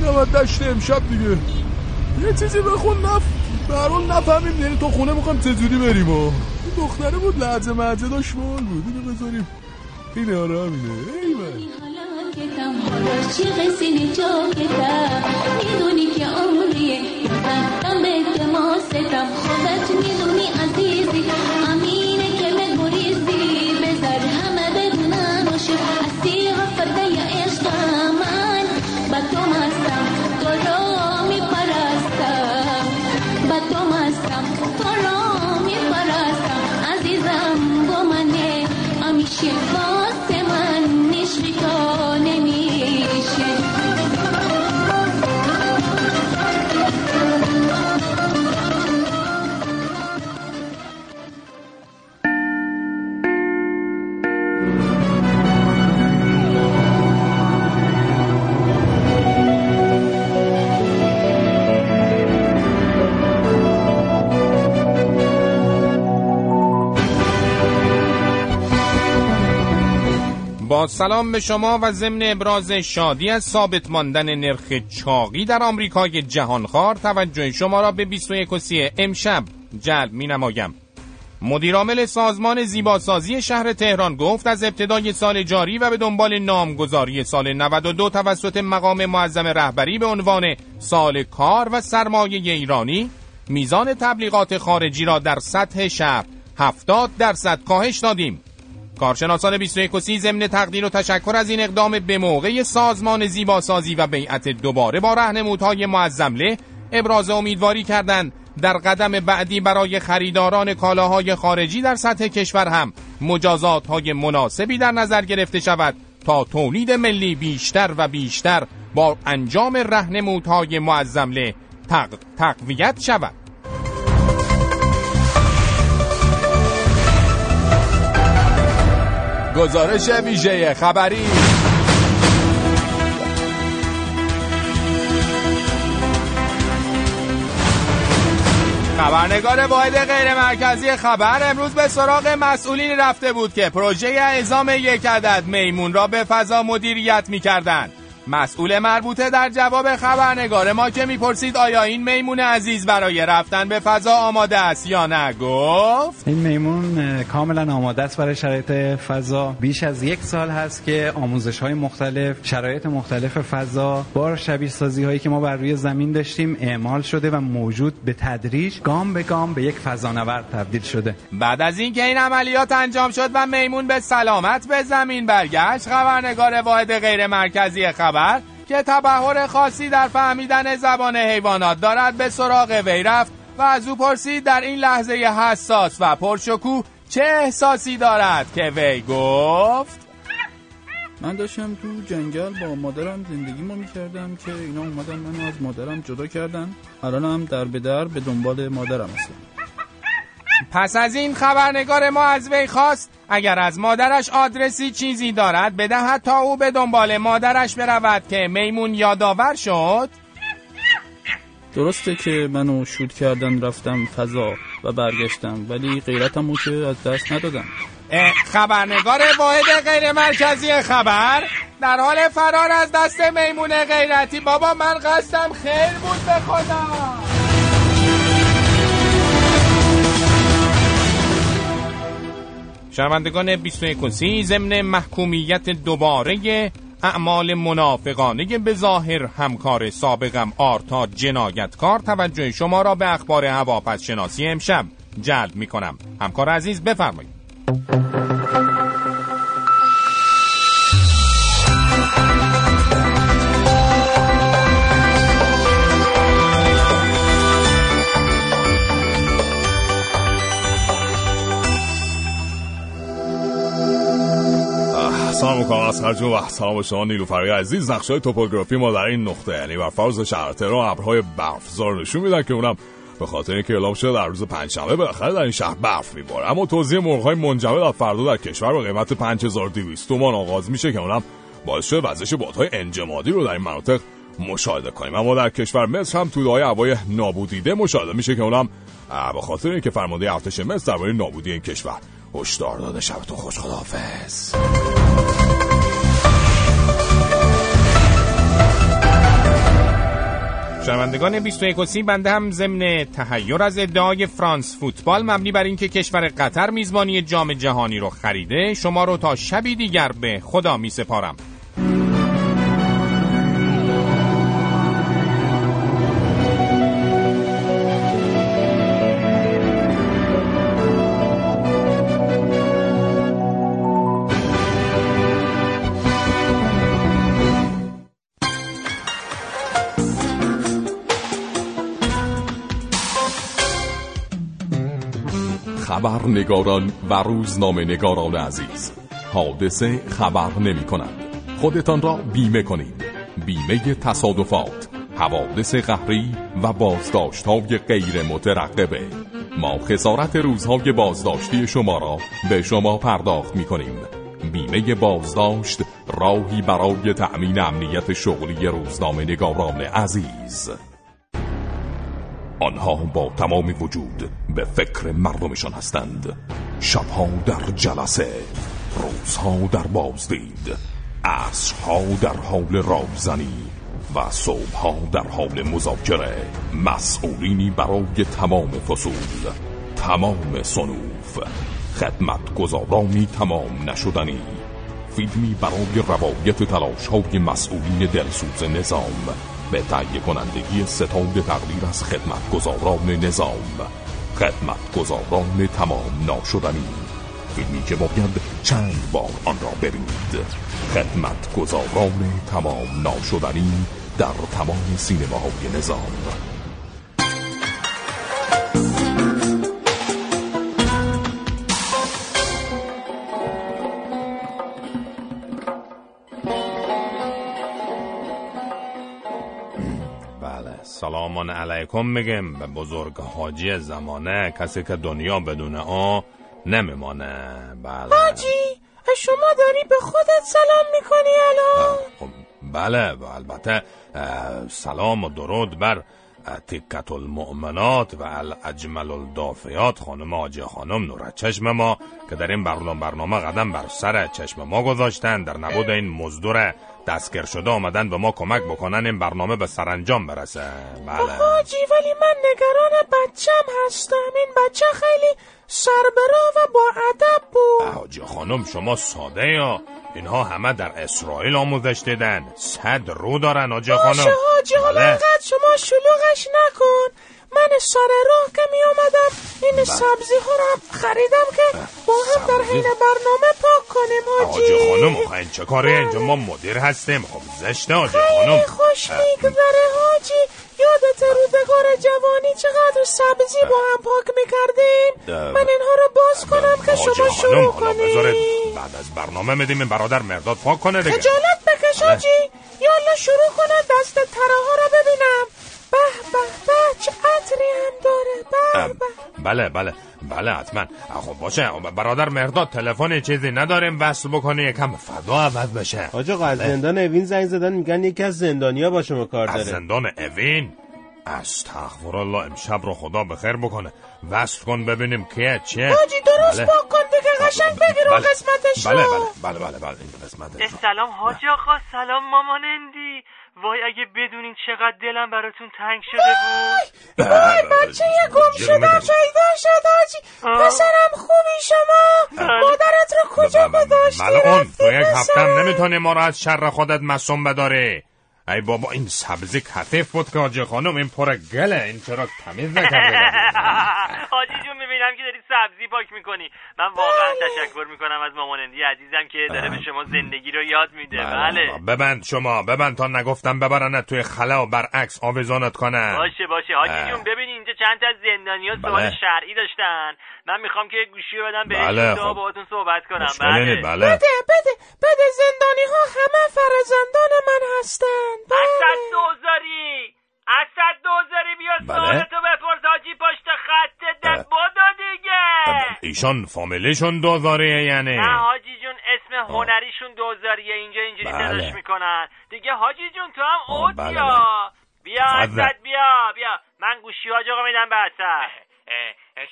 اینم از دشت امشب دیگه. یه چیزی بخون نف به هر حال نفهمیم. یعنی تو خونه می‌خوام چجوری بریم این دختره بود لحظه مهجه داشت بود. اینو بذاریم. اینه آره همینه. ای چی قسینی جاکتم می‌دونی که عمریه رفتم به دماستم خودت می‌دونی عزیزی امینه که بگریزی بذار همه بدونن و شد سلام به شما و ضمن ابراز شادی از ثابت ماندن نرخ چاقی در آمریکای جهانخوار توجه شما را به 21 و سی امشب جلب می نمایم. مدیرعامل سازمان زیباسازی شهر تهران گفت از ابتدای سال جاری و به دنبال نامگذاری سال 92 توسط مقام معظم رهبری به عنوان سال کار و سرمایه ایرانی میزان تبلیغات خارجی را در سطح شهر 70 درصد کاهش دادیم. کارشناسان 21 و 30 ضمن تقدیر و تشکر از این اقدام به موقع سازمان زیباسازی و بیعت دوباره با رهنمودهای معظمله ابراز امیدواری کردند. در قدم بعدی برای خریداران کالاهای خارجی در سطح کشور هم مجازات های مناسبی در نظر گرفته شود تا تولید ملی بیشتر و بیشتر با انجام رهنمودهای معظمله تق... تقویت شود. گزارش ویژه خبری خبرنگار واحد غیر مرکزی خبر امروز به سراغ مسئولین رفته بود که پروژه اعزام یک عدد میمون را به فضا مدیریت می کردن. مسئول مربوطه در جواب خبرنگار ما که می‌پرسید آیا این میمون عزیز برای رفتن به فضا آماده است یا نه؟ گفت. این میمون کاملا آماده است برای شرایط فضا. بیش از یک سال هست که آموزش های مختلف شرایط مختلف فضا با شبیه سازی هایی که ما بر روی زمین داشتیم اعمال شده و موجود به تدریج گام به گام به یک فضانورد تبدیل شده. بعد از اینکه این عملیات انجام شد و میمون به سلامت به زمین برگشت خبرنگار واحد غیر مرکزی خبر که تبهر خاصی در فهمیدن زبان حیوانات دارد به سراغ وی رفت و از او پرسید در این لحظه حساس و پرشکوه چه احساسی دارد که وی گفت؟ من داشتم تو جنگل با مادرم زندگی ما می‌کردم که اینا اومدن منو از مادرم جدا کردن. الانم در به در به دنبال مادرم هستم. پس از این خبرنگار ما از وی خواست اگر از مادرش آدرسی چیزی دارد بدهد تا او به دنبال مادرش برود که میمون یادآور شد. درسته که منو شود کردن رفتم فضا و برگشتم ولی غیرتمو که از دست ندادم. خبرنگار واحد غیر مرکزی خبر در حال فرار از دست میمون غیرتی. بابا من قصدم خیر بود به خدا شنوندگان 21 سی ضمن محکومیت دوباره اعمال منافقانه به ظاهر همکار سابقم آرتا جنایتکار توجه شما را به اخبار هواپس شناسی امشب جلب می کنم همکار عزیز بفرمایید. سلام می‌کنم از و سلام شما نیلوفری عزیز نقشه توپوگرافی ما در این نقطه یعنی بر فرض شهر تهران ابرهای برفزار نشون میدن که اونم به خاطر اینکه اعلام شده در روز پنجشنبه بالاخره در این شهر برف میباره. اما توزیع مرغ‌های منجمد از فردا در کشور با قیمت 5200 تومان آغاز میشه که اونم باعث شده وزش بادهای انجمادی رو در این مناطق مشاهده کنیم. اما در کشور مصر هم توده های هوای نابودیده مشاهده میشه که اونم به خاطر اینکه فرمانده ارتش مصر درباره نابودی این کشور هشدار داده شبتون خوش خداحافظ شنوندگان 21 سی بنده هم ضمن تحیر از ادعای فرانس فوتبال مبنی بر اینکه کشور قطر میزبانی جام جهانی رو خریده شما رو تا شبی دیگر به خدا می سپارم خبرنگاران و روزنامه نگاران عزیز. حادثه خبر نمی کنند خودتان را بیمه کنید. بیمه تصادفات حوادث قهری و بازداشت های غیر مترقبه. ما خسارت روزهای بازداشتی شما را به شما پرداخت می کنیم بیمه بازداشت راهی برای تأمین امنیت شغلی روزنامه نگاران عزیز. آنها با تمام وجود به فکر مردمشان هستند. شبها در جلسه روزها در بازدید عصرها در حال رابزنی و صبحها در حال مذاکره. مسئولینی برای تمام فصول تمام صنوف خدمتگزارانی تمام نشدنی. فیلمی برای روایت تلاش های مسئولین دلسوز نظام به تهیه کنندگی ستاد تقدیر از خدمتگزاران نظام. خدمتگزاران تمام ناشدنی. فیلمی که باید چند بار آن را ببینید. خدمتگزاران تمام ناشدنی در تمام سینماهای نظام. سلامان علیکم میگم به بزرگ حاجی زمانه کسی که دنیا بدون آ نمیمانه. بله. حاجی شما داری به خودت سلام می‌کنی الان؟ بله و البته سلام و درود بر تکت المؤمنات و الاجمل الدافیات خانم آجی خانم نور چشم ما که در این برنامه برنامه قدم بر سر چشم ما گذاشتن در نبود این مزدور دستگیر شده آمدن به ما کمک بکنن این برنامه به سرانجام برسه. بله. حاجی ولی من نگران بچم هستم. این بچه خیلی سربرا و با ادب بود حاجی خانم شما ساده یا؟ اینها همه در اسرائیل آموزش دیدن. صد رو دارن حاجی خانم. باشه حاجی حالا بله. شما شلوغش نکن. من سر راه که می آمدم این بله. سبزی ها رو هم خریدم که با هم در حین برنامه پاک کنیم حاجی حاجی خانم این چه کاری اینجا ما مدیر هستیم. خب زشته حاجی خانم. خیلی خوش میگذره حاجی یادت روزگار جوانی چقدر سبزی با هم پاک می‌کردیم؟ من اینها رو باز کنم که شما شروع کنید بعد از برنامه میدیم این برادر مرداد پاک کنه دیگه. خجالت بکش بله. حاجی یالا شروع کنه دست تره ها رو ببینم. به به به چه عطری هم داره؟ به بله بله بله حتما. خب باشه برادر مرداد تلفن چیزی نداریم وصل بکنی یکم فضا عوض بشه. حاج آقا از زندان اوین زنگ زدن میگن یکی از زندانیا با شما کار از داره. زندان اوین؟ استغفر الله امشب رو خدا بخیر بکنه. وصل کن ببینیم کیه چیه. حاجی درست بله. پاک کن دیگه قشنگ بگیر اون بله. قسمتش بله بله بله بله بله این قسمتش. سلام حاج آقا سلام مامانندی وای اگه بدونین چقدر دلم براتون تنگ شده بود. وای بچه یه گم شدم پیدا شد حاجی پسرم خوبی شما؟ مادرت رو کجا گذاشتی؟ ملعون تو یک پسر؟ نمی‌تونی ما رو از شر خودت مسوم بداری. ای بابا این سبزی کثیف بود که حاجی خانم این پر گله این چرا تمیز نکرده حاجی جون می‌بینم که داری سبزی پاک می‌کنی. من واقعا تشکر می‌کنم از مامانندی عزیزم که داره به شما زندگی رو یاد میده. بله ببند شما ببند تا نگفتم ببرنت توی خلا و برعکس آویزانت کنن. باشه باشه. حاجی. جون ببین اینجا چند تا از زندانیا سوال بله. شرعی داشتن. من می‌خوام که گوشی رو بدم بله، بهشون تا خب. باهاتون صحبت کنم. مشکلی نیست، بله. بده بده بده. زندانی ها همه فرزندان من هستن. اسد دوزاری. اسد دوزاری بیا بله. سوالتو بپرس حاجی پشت خط ده بدو دیگه. ایشان فامیلیشون دوزاریه یعنی. نه حاجی جون اسم هنریشون دوزاریه. اینجا اینجوری بله. صداش می‌کنن. دیگه حاجی جون تو هم اوت بله، بیا. اسد بیا بیا من گوشی آقا میدم به اسد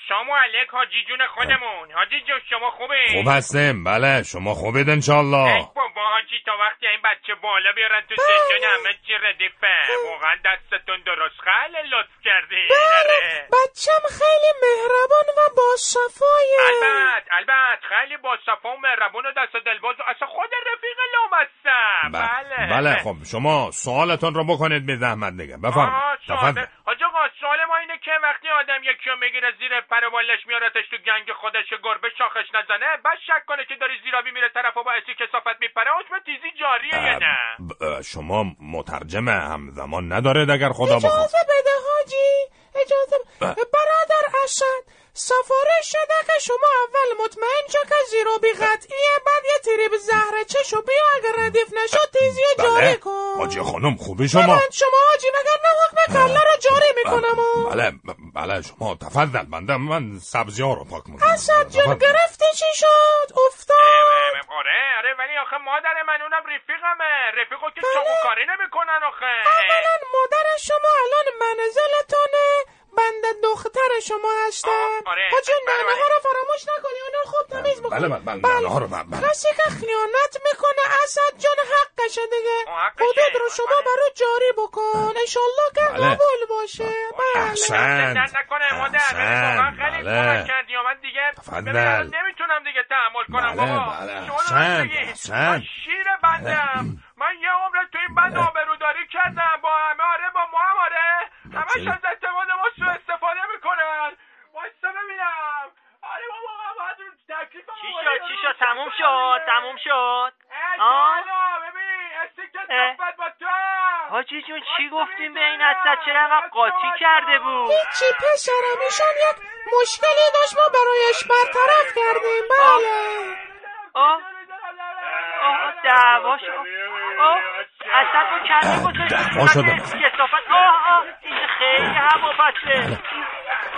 سلام علیک حاجی جون خودمون. حاجی جون شما خوبه خوب هستیم بله شما خوبید انشالله بابا حاجی تا وقتی این بچه بالا بیارن تو زندان همه چی ردیفه واقعا دستتون درست. خیلی لطف کردی. بله بچم خیلی مهربان و با صفایه البته البته خیلی با صفا و مهربون و دست دلباز و اصلا خود رفیق لامصب بله. بله. خب شما سوالتون رو بکنید بی زحمت آه، بفرمایید. سواله. تفضل. حاج آقا سوال ما اینه که وقتی آدم یکی رو می‌گیره زیر پر بالش میارتش تو گنگ خودش گربه شاخش نزنه. بعد شک کنه که داری زیرابی میره طرف و باعثی کسافت میپره. حکم تیزی جاریه یا نه؟ شما مترجم همزمان ندارید اگر خدا بخواد اجازه بده حاجی اجازه. برادر اسد سفارش شده که شما اول مطمئن شو که زیرابی قطعیه بعد یه تریب زهره چشو بیا اگر ردیف نشد تیزی و جاری بله کن. حاجی خانم خوبی شما؟ ببند شما حاجی مگر نه حکم کله رو جاری می‌کنم. و بله بله شما تفضل بنده من سبزی ها رو پاک می‌کنم. اسد جون تفضل. گرفتی؟ چی شد؟ افتاد. آره آره ولی آخه مادر من اونم رفیقمه. رفیقو که چاقو کاری نمی‌کنن آخه. اولا مادر شما الان منزلتونه. بنده دختر شما هستم. آره. حاجی بله، نانه بله. ها رو فراموش نکنی اونا خوب تمیز می‌کنه بله بله بله نهار رو بله بله. کسی که خیانت می‌کنه اسد جان حقشه دیگه. حدود رو شما برای جاری بکن. انشالله که بله. قبول باشه. بله. احسنت درد نکنه مادر. خیلی بله. کردی. من دیگه نمی‌تونم دیگه تحمل کنم بله، بابا. بله. شما. احسنت. من شیر بندم من یه عمر تو این بند آبروداری کردم با همه آره با ما هم آره همش از اعتماد ما سو استفاده می‌کنن وایستا ببینم آره بابا باید رو تکلیف چی شد چی شد تموم شد. شد با حاجی جون چی گفتیم به این اسد چرا انقدر قاطی کرده بود؟ هیچی پسرم ایشان یک مشکلی داشت ما برایش برطرف کردیم. بله. آه. آه دعوا شد آه. اسد رو کمی گذاشت دعوا شده. کسافت آه آه. این خیلی هوا بسه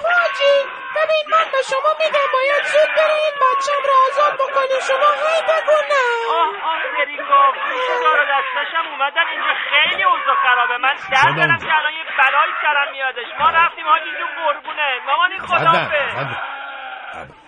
حاجی ببین من به شما میگم باید زود بری این بچم رو آزاد بکنی شما هی بگو نه. آه آه بری گاو گوش دار و دستشم اومدن اینجا خیلی اوضاع خرابه. من در خدا. دارم که الان یه بلایی سرم میادش. ما رفتیم حاجی جون قربونه. مامانی بله خدافه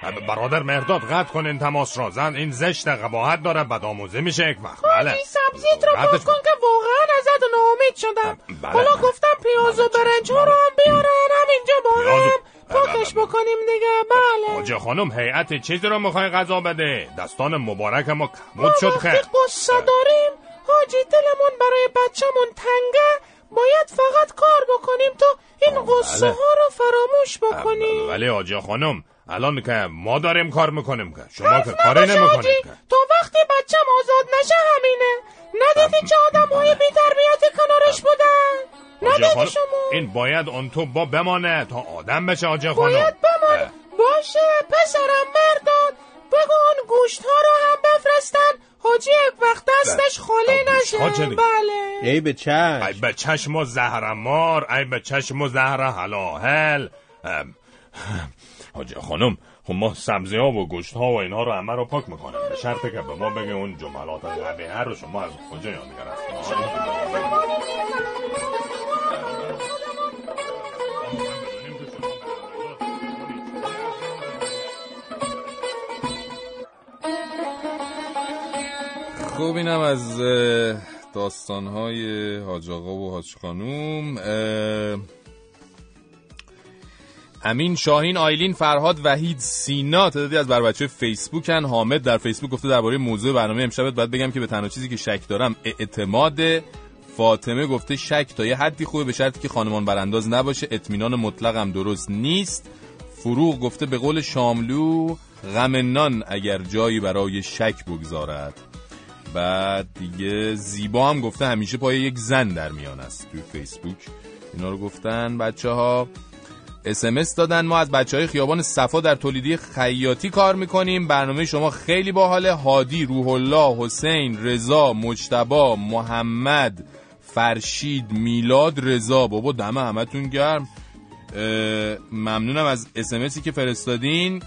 بله. برادر مرداد قطع کن این تماس را. زن این زشت قباحت داره بدآموزی میشه. یک وقت. بله. حاجی سبزیت رو پاک کن که واقعا ازت ناامید شدم. بله. حالا گفتم پیاز و برنج ها رو هم بیارن. همینجا با پیاز و- هم. پاکش بکنیم دیگه. بله. حاجه خانم هیئت چیزی رو می‌خوای غذا بده. دستان مبارک ما کمود شد وقتی خیر قصه داریم؟ حاجی دلمون برای بچهمون تنگه. باید فقط کار بکنیم تا این قصه ها رو فراموش بکنیم. ولی حاجه خانم الان که ما داریم کار می‌کنیم که. شما که کاری نمی‌کنید تا وقتی بچم آزاد نشه همینه. ندیدی چه آدم های بیتربیتی کنارش بودن؟ خانم شما. این باید اون تو با بمانه تا آدم بشه حاجه خانم. باید بمان باشه پسرم مردان. بگو اون گوشت ها رو هم بفرستن. حاجی یک وقت دستش خالی نشه؟ بله. ای به چشم. ای به چشم و زهر مار ای به چشم و زهر حلاهل ام، حاجه خانم خب ما سبزی ها و گوشت ها و اینها رو همه رو پاک می‌کنیم. به شرطی که به ما بگه اون جملات قبیه رو شما از کجا یاد گرفتید خب اینم از داستانهای حاج آقا و حاج خانوم. امین شاهین آیلین فرهاد وحید سینا تعدادی از بر بچه فیسبوکن. حامد در فیسبوک گفته درباره موضوع برنامه امشبت باید بگم که به تنها چیزی که شک دارم اعتماد فاطمه. گفته شک تا یه حدی خوبه به شرطی که خانمان برانداز نباشه. اطمینان مطلق هم درست نیست. فروغ گفته به قول شاملو غم نان اگر جایی برای شک بگذارد. بعد دیگه زیبا هم گفته همیشه پای یک زن در میان است توی فیسبوک. اینا رو گفتن بچه ها اسمس دادن. ما از بچه های خیابان صفا در تولیدی خیاطی کار می‌کنیم. برنامه شما خیلی باحاله. هادی روح الله حسین رضا مجتبا محمد فرشید میلاد رضا. بابا دم همتون گرم. ممنونم از اسمسی که فرستادین.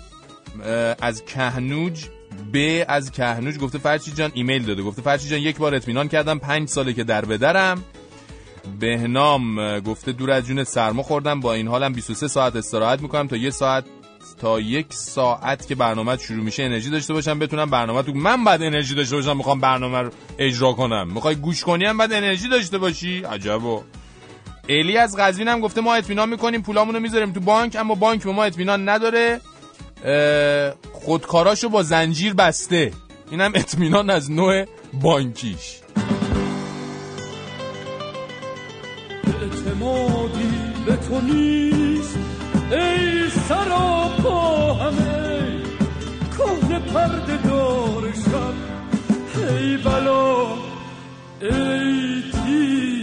از کهنوج. ب از کهنوج گفته فرشید جان ایمیل داده. گفته فرشید جان یک بار اطمینان کردم پنج ساله که در بدرم. بهنام گفته دور از جون سرما خوردم. با این حالم 23 ساعت استراحت می‌کنم تا یه ساعت تا یک ساعت که برنامه شروع میشه انرژی داشته باشم بتونم برنامه تو من بعد انرژی داشته باشم می‌خوام برنامه رو اجرا کنم. می‌خوای گوش کنی هم بعد انرژی داشته باشی؟ عجبا. الی از قزوین هم گفته ما اطمینان می‌کنیم پولامون رو می‌ذاریم تو بانک اما بانک به ما اطمینان نداره. خودکاراشو با زنجیر بسته. اینم اطمینان از نوع بانکیش. اعتمادی به تو نیست ای سراپا همه کهنه پرده دار شب ای بلا ای تیر.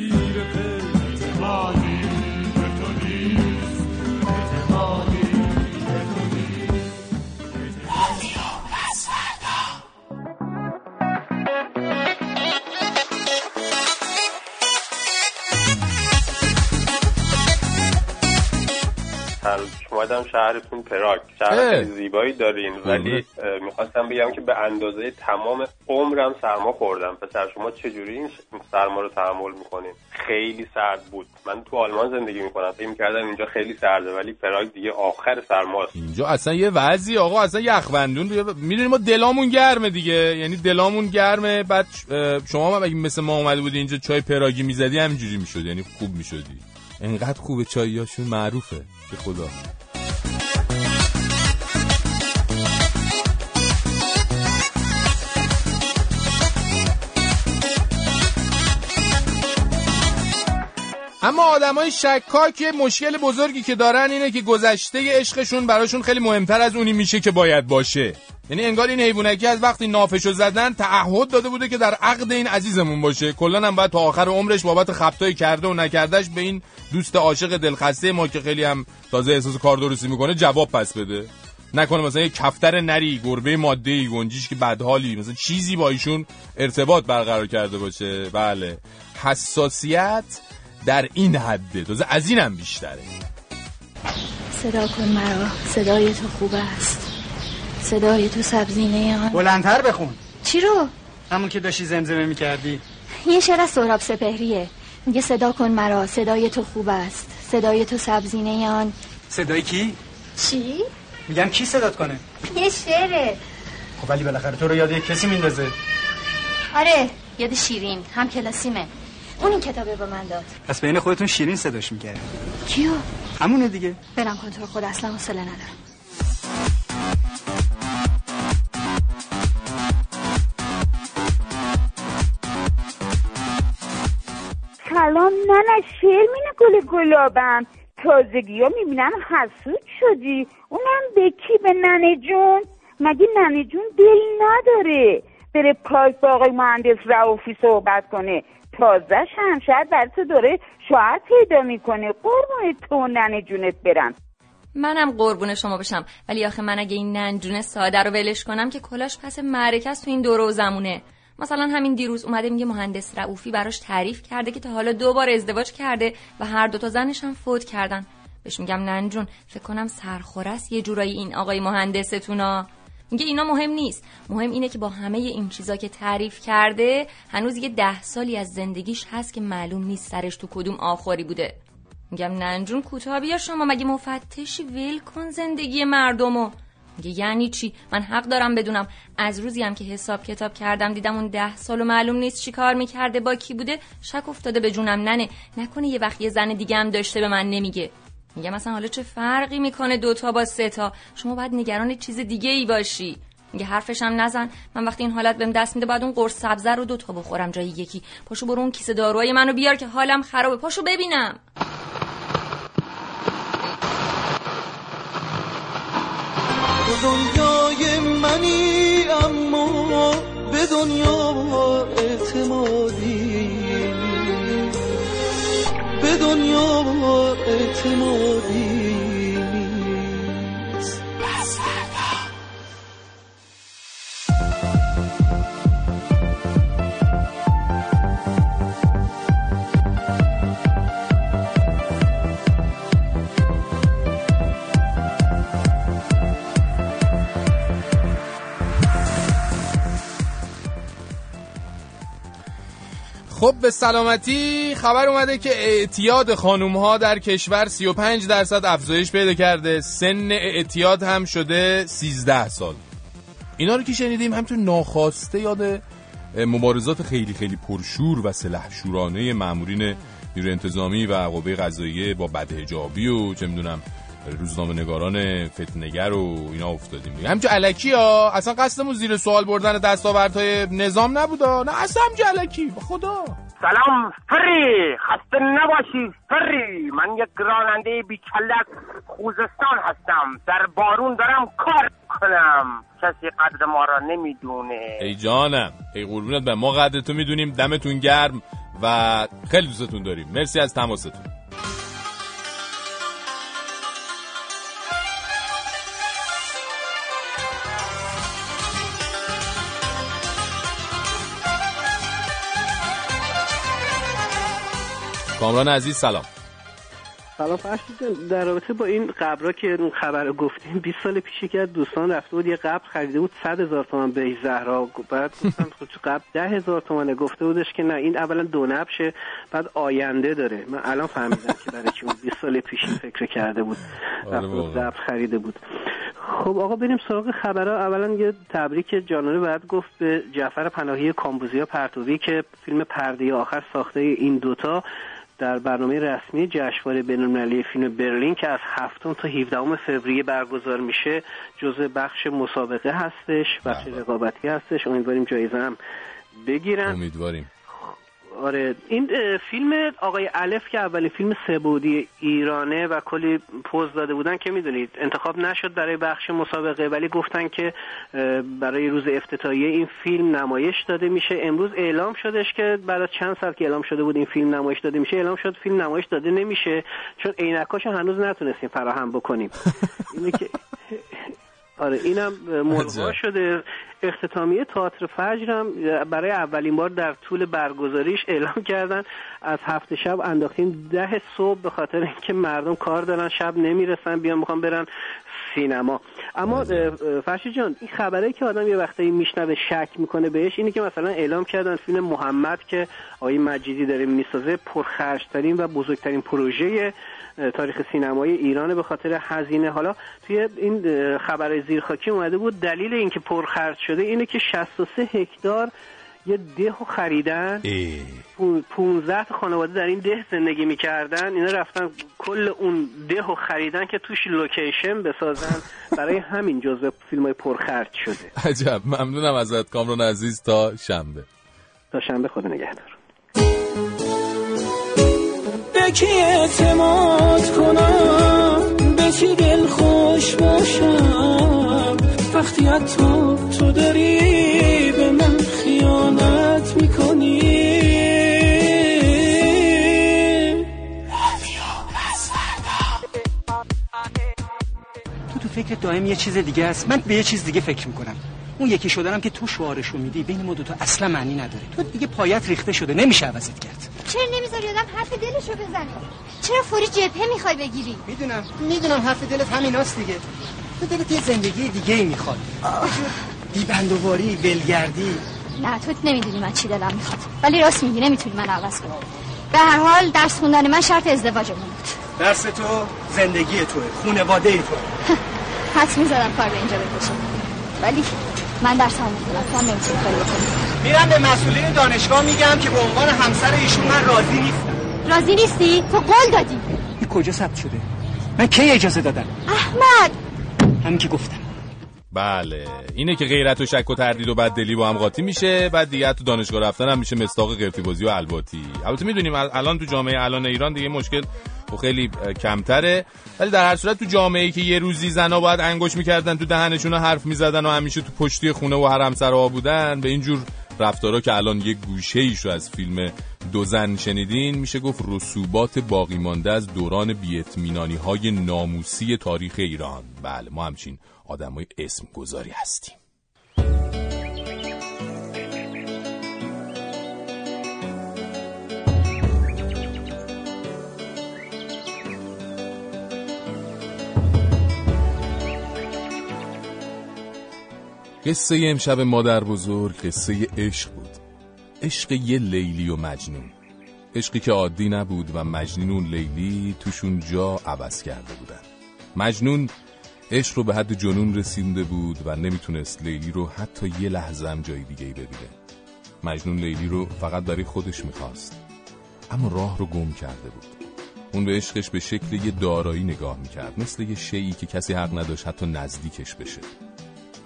اومدم شهرتون پراگ شهر. خیلی زیبایی دارین. ولی می‌خواستم بگم که به اندازه تمام عمرم سرما خوردم. پسر شما چجوری این ش- سرما رو تحمل می‌کنین؟ خیلی سرد بود. من تو آلمان زندگی می‌کنم. فکر می‌کردم اینجا خیلی سرده ولی پراگ دیگه آخر سرماست. اینجا اصلا یه وضعی آقا اصلا یخبندون می‌دونی ما دلامون گرمه دیگه. یعنی دلامون گرمه. بعد شما مثل ما اومده بودی اینجا چای پراگی می‌زدی همینجوری می‌شد. یعنی خوب می‌شدی. انقدر خوبه چاییاشون معروفه به خدا. اما آدمای شکاک مشکل بزرگی که دارن اینه که گذشته عشقشون براشون خیلی مهمتر از اونی میشه که باید باشه. یعنی انگار این حیوانکی از وقتی نافشو زدن تعهد داده بوده که در عقد این عزیزمون باشه. کلا هم باید تا آخر عمرش بابت خطای کرده و نکردش به این دوست عاشق دلخسته ما که خیلی هم تازه احساس کار درستی می‌کنه جواب پس بده. نکنه مثلا یه کفتر نری گربه ماده ای گنجیش که بدحالی مثلا چیزی با ایشون ارتباط برقرار کرده باشه. بله. حساسیت در این حده تازه از اینم بیشتره. صدا کن مرا. صدای تو خوب است. صدای تو سبزینه آن. بلندتر بخون. چی رو؟ همون که داشتی زمزمه می‌کردی. یه شعر از سهراب سپهریه. میگه صدا کن مرا. صدای تو خوب است. صدای تو سبزینه آن. صدای کی؟ چی؟ میگم کی صدات کنه؟ یه شعره. خب ولی بالاخره تو رو یاد کسی میندازه. آره یاد شیرین. هم کلاسیمه. اون این کتابه به من داد. پس بین خودتون شیرین صداش می‌کرد کیو؟ همونه دیگه. برم کن تو رو خود اصلا حوصله ندارم. سلام ننه شرمین گل گلابم. تازگی ها می‌بینم حسود شدی. اونم به کی؟ به ننه جون؟ مگه ننه جون دل نداره بره پارک با آقای مهندس رعوفی صحبت کنه. تازه هم شاید برای تو داره شوهر پیدا می‌کنه. قربون تو و ننه جونت برم. منم قربون شما بشم. ولی آخه من اگه این ننجون ساده رو ولش کنم که کلاش پس معرکه است تو این دوره و زمونه. مثلا همین دیروز اومده میگه مهندس رعوفی براش تعریف کرده که تا حالا دو بار ازدواج کرده و هر دوتا زنش هم فوت کردن. بهش میگم ننجون فکر کنم سرخور است یه جورایی این آقای مهندستونا میگه اینا مهم نیست. مهم اینه که با همه این چیزا که تعریف کرده هنوز یه ده سالی از زندگیش هست که معلوم نیست سرش تو کدوم آخری بوده. میگم ننجون کوتاه بیا شما مگه مفتشی ول کن زندگی مردمو. میگه یعنی چی؟ من حق دارم بدونم. از روزی هم که حساب کتاب کردم دیدم اون ده سال و معلوم نیست چی کار می‌کرده با کی بوده؟ شک افتاده به جونم. ننه نکنه یه وقت یه زن دیگه هم داشته به من نمیگه. میگه مثلا حالا چه فرقی می‌کنه دوتا با سه تا؟ شما باید نگران چیز دیگه ای باشی. میگه حرفش هم نزن. من وقتی این حالت بهم دست میده باید اون قرص سبزه رو دوتا بخورم جای یکی. پاشو برو اون کیسه داروهای منو بیار که حالم خرابه. پاشو ببینم. دنیای منی اما به دنیا اعتمادی. دنیا اعتمادی. خب به سلامتی خبر اومده که اعتیاد خانوم ها در کشور 35 درصد افزایش پیدا کرده. سن اعتیاد هم شده 13 سال. اینا رو که شنیدیم همچون ناخواسته یاد مبارزات خیلی خیلی پرشور و سلحشورانه مامورین نیروی انتظامی و قوه قضاییه با بدهجابی و چه می‌دونم روزنامه نگاران فتنگر و اینا افتادیم دیگه. همچون علکی ها اصلا قصدمون زیر سوال بردن دستاوردهای نظام نبودا. نه اصلا علکی. به خدا. سلام فری خسته نباشی فری من یک راننده بیچله از خوزستان هستم. در بارون دارم کار کنم. کسی قدر ما را نمی‌دونه. ای جانم ای قربونت به ما قدرتو می‌دونیم. دمتون گرم و خیلی دوستتون داریم. مرسی از تماستون. کامران عزیز سلام. سلام. فرشید در رابطه با این قبرا که اون خبر گفتیم 20 سال پیش که از دوستان رفته بود یه قبر خریده بود 100 هزار تومن به زهرا. بعد گفتم خب تو قبر 10 هزار تومنه گفته بودش که نه این اولا دو نبشه بعد آینده داره. من الان فهمیدم که برای چی اون 20 سال پیش این فکر کرده بود. رفته بود قبر خریده بود. خب آقا بریم سراغ خبرها. اولا یه تبریک جانانه باید گفت به جعفر پناهی کامبوزیا پرتوی که فیلم پرده آخر ساخته این دوتا. در برنامه رسمی جشنواره بین‌المللی فیلم برلین که از هفتم تا 17 فوریه برگزار میشه جزء بخش مسابقه هستش بخش رقابتی هستش. امیدواریم جایزه هم بگیرن. امیدواریم. آره. این فیلم آقای الف که اولین فیلم سبودی ایرانه و کلی پوز داده بودن که می‌دونید انتخاب نشد برای بخش مسابقه ولی گفتن که برای روز افتتاحیه این فیلم نمایش داده میشه. امروز اعلام شدش که بعد از چند سال که اعلام شده بود این فیلم نمایش داده میشه اعلام شد فیلم نمایش داده نمیشه چون عینکاشو هنوز نتونستیم فراهم بکنیم. اینه که آره اینم ملغا شده. اختتامیه تئاتر فجر هم برای اولین بار در طول برگزاریش اعلام کردن. از هفته شب انداختیم ده صبح به خاطر اینکه مردم کار دارن شب نمی‌رسن بیان می‌خوان برن سینما. اما فرشی جان این خبره که آدم یه وقتایی میشنوه شک می‌کنه بهش اینه که مثلا اعلام کردن فیلم محمد که آقای مجیدی داره می‌سازه پرخرجترین و بزرگترین پروژه تاریخ سینمای ایران به خاطر هزینه. حالا توی این خبر زیرخاکی اومده بود دلیل اینکه پرخرج شده اینه که 63 هکتار یه ده رو خریدن. 15 تا خانواده در این ده زندگی می‌کردن. اینا رفتن کل اون ده رو خریدن که توش لوکیشن بسازن. برای همین جزء فیلم های پرخرج شده. عجب. ممنونم ازت کامران عزیز. تا شنبه. تا شنبه خدا نگهدار. به کی اعتماد کنم؟ به کی دل خوش باشم؟ وقتی تو تو داری به من خیانت می‌کنی؟ تو تو فکر دائم یه چیز دیگه است. من به یه چیز دیگه فکر می‌کنم. اون یکی شدنم که تو شعارشو میدی. بین ما دوتا اصلا معنی نداره. تو دیگه پایت ریخته شده. نمیشه عوضت کرد. چرا نمی‌ذاری آدم حرف دلشو بزنه؟ چرا فوری جبهه می‌خوای بگیری؟ می‌دونم. می‌دونم حرف دلت همیناست دیگه. تو دلت یه زندگی دیگه ای می‌خواد بیبندواری ولگردی نه تو نمی‌دونی من چی دلم می‌خواد. ولی راست میگی نمی‌تونی من عوض کنی به هر حال درس خوندن من شرط ازدواجمون بود. درس تو زندگی توه خونواده توه. حد می‌زدم کار به اینجا بکشه. ولی من درس هم می‌خونم تو هم نمی‌تونی کاری بکنی. میرم به مسئولین دانشگاه میگم که به عنوان همسر ایشون من راضی نیستم. راضی نیستی؟ تو قول دادی. این کجا ثبت شده؟ من کی اجازه دادم؟ احمد! همین که گفتم. بله. اینه که غیرت و شک و تردید و بددلی با هم قاطی میشه بعد دیگه تو دانشگاه رفتن هم میشه مستاق قرتی بازی و الباتی. البته می‌دونیم الان تو جامعه الان ایران دیگه مشکل و خیلی کمتره. ولی در هر صورت تو جامعه ای که یه روزی زنا باید انگوش می‌کردن تو دهنشون حرف می‌زدن و همیشه تو پشتی خونه و حرم سرها بودن به اینجور رفتارا که الان یه گوشه ایشو از فیلم دو زن شنیدین میشه گفت رسوبات باقی مانده از دوران بی‌اطمینانی های ناموسی تاریخ ایران. بله ما همچین آدمای اسم گذاری هستیم. قصه امشب مادر بزرگ قصه عشق بود. عشق یه لیلی و مجنون. عشقی که عادی نبود و مجنون لیلی توشون جا عوض کرده بودن. مجنون عشق رو به حد جنون رسیده بود و نمی‌تونست لیلی رو حتی یه لحظه هم جای دیگه ببینه. مجنون لیلی رو فقط برای خودش می‌خواست. اما راه رو گم کرده بود. اون به عشقش به شکل یه دارایی نگاه می‌کرد مثل یه شیعی که کسی حق نداشت حتی نزدیکش بشه.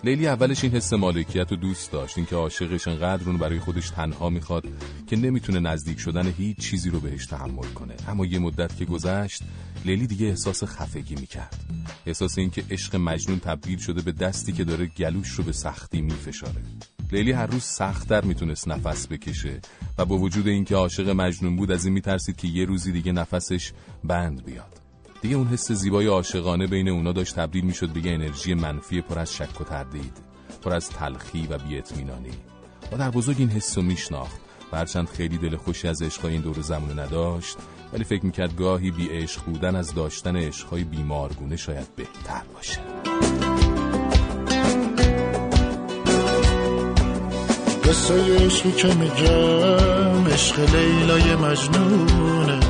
لیلی اولش این حس مالکیت رو دوست داشت اینکه عاشقش انقدر اون برای خودش تنها می‌خواد که نمی‌تونه نزدیک شدن هیچ چیزی رو بهش تحمل کنه. اما یه مدت که گذشت لیلی دیگه احساس خفگی می‌کرد. احساس اینکه عشق مجنون تبدیل شده به دستی که داره گلوش رو به سختی میفشاره. لیلی هر روز سختتر می‌تونست نفس بکشه و با وجود اینکه عاشق مجنون بود از این میترسید که یه روزی دیگه نفسش بند بیاد. دیگه اون حس زیبای عاشقانه بین اونا داشت تبدیل می‌شد به یه انرژی منفی پر از شک و تردید پر از تلخی و بی‌اطمینانی. و در بزرگ این حس رو میشناخت. و هرچند خیلی دل خوشی از عشقای این دور زمانه نداشت ولی فکر می‌کرد گاهی بی عشق بودن از داشتن عشقهای بیمارگونه شاید بهتر باشه. قصه عشقی که میگم عشق لیلای مجنونه.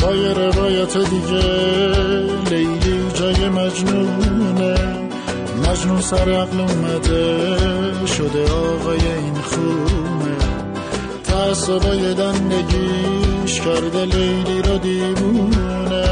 با یه روایت دیگه لیلی جای مجنونه. مجنون سر عقل اومده شده آقای این خونه. تعصبای دندگیش کرده لیلی را دیوونه.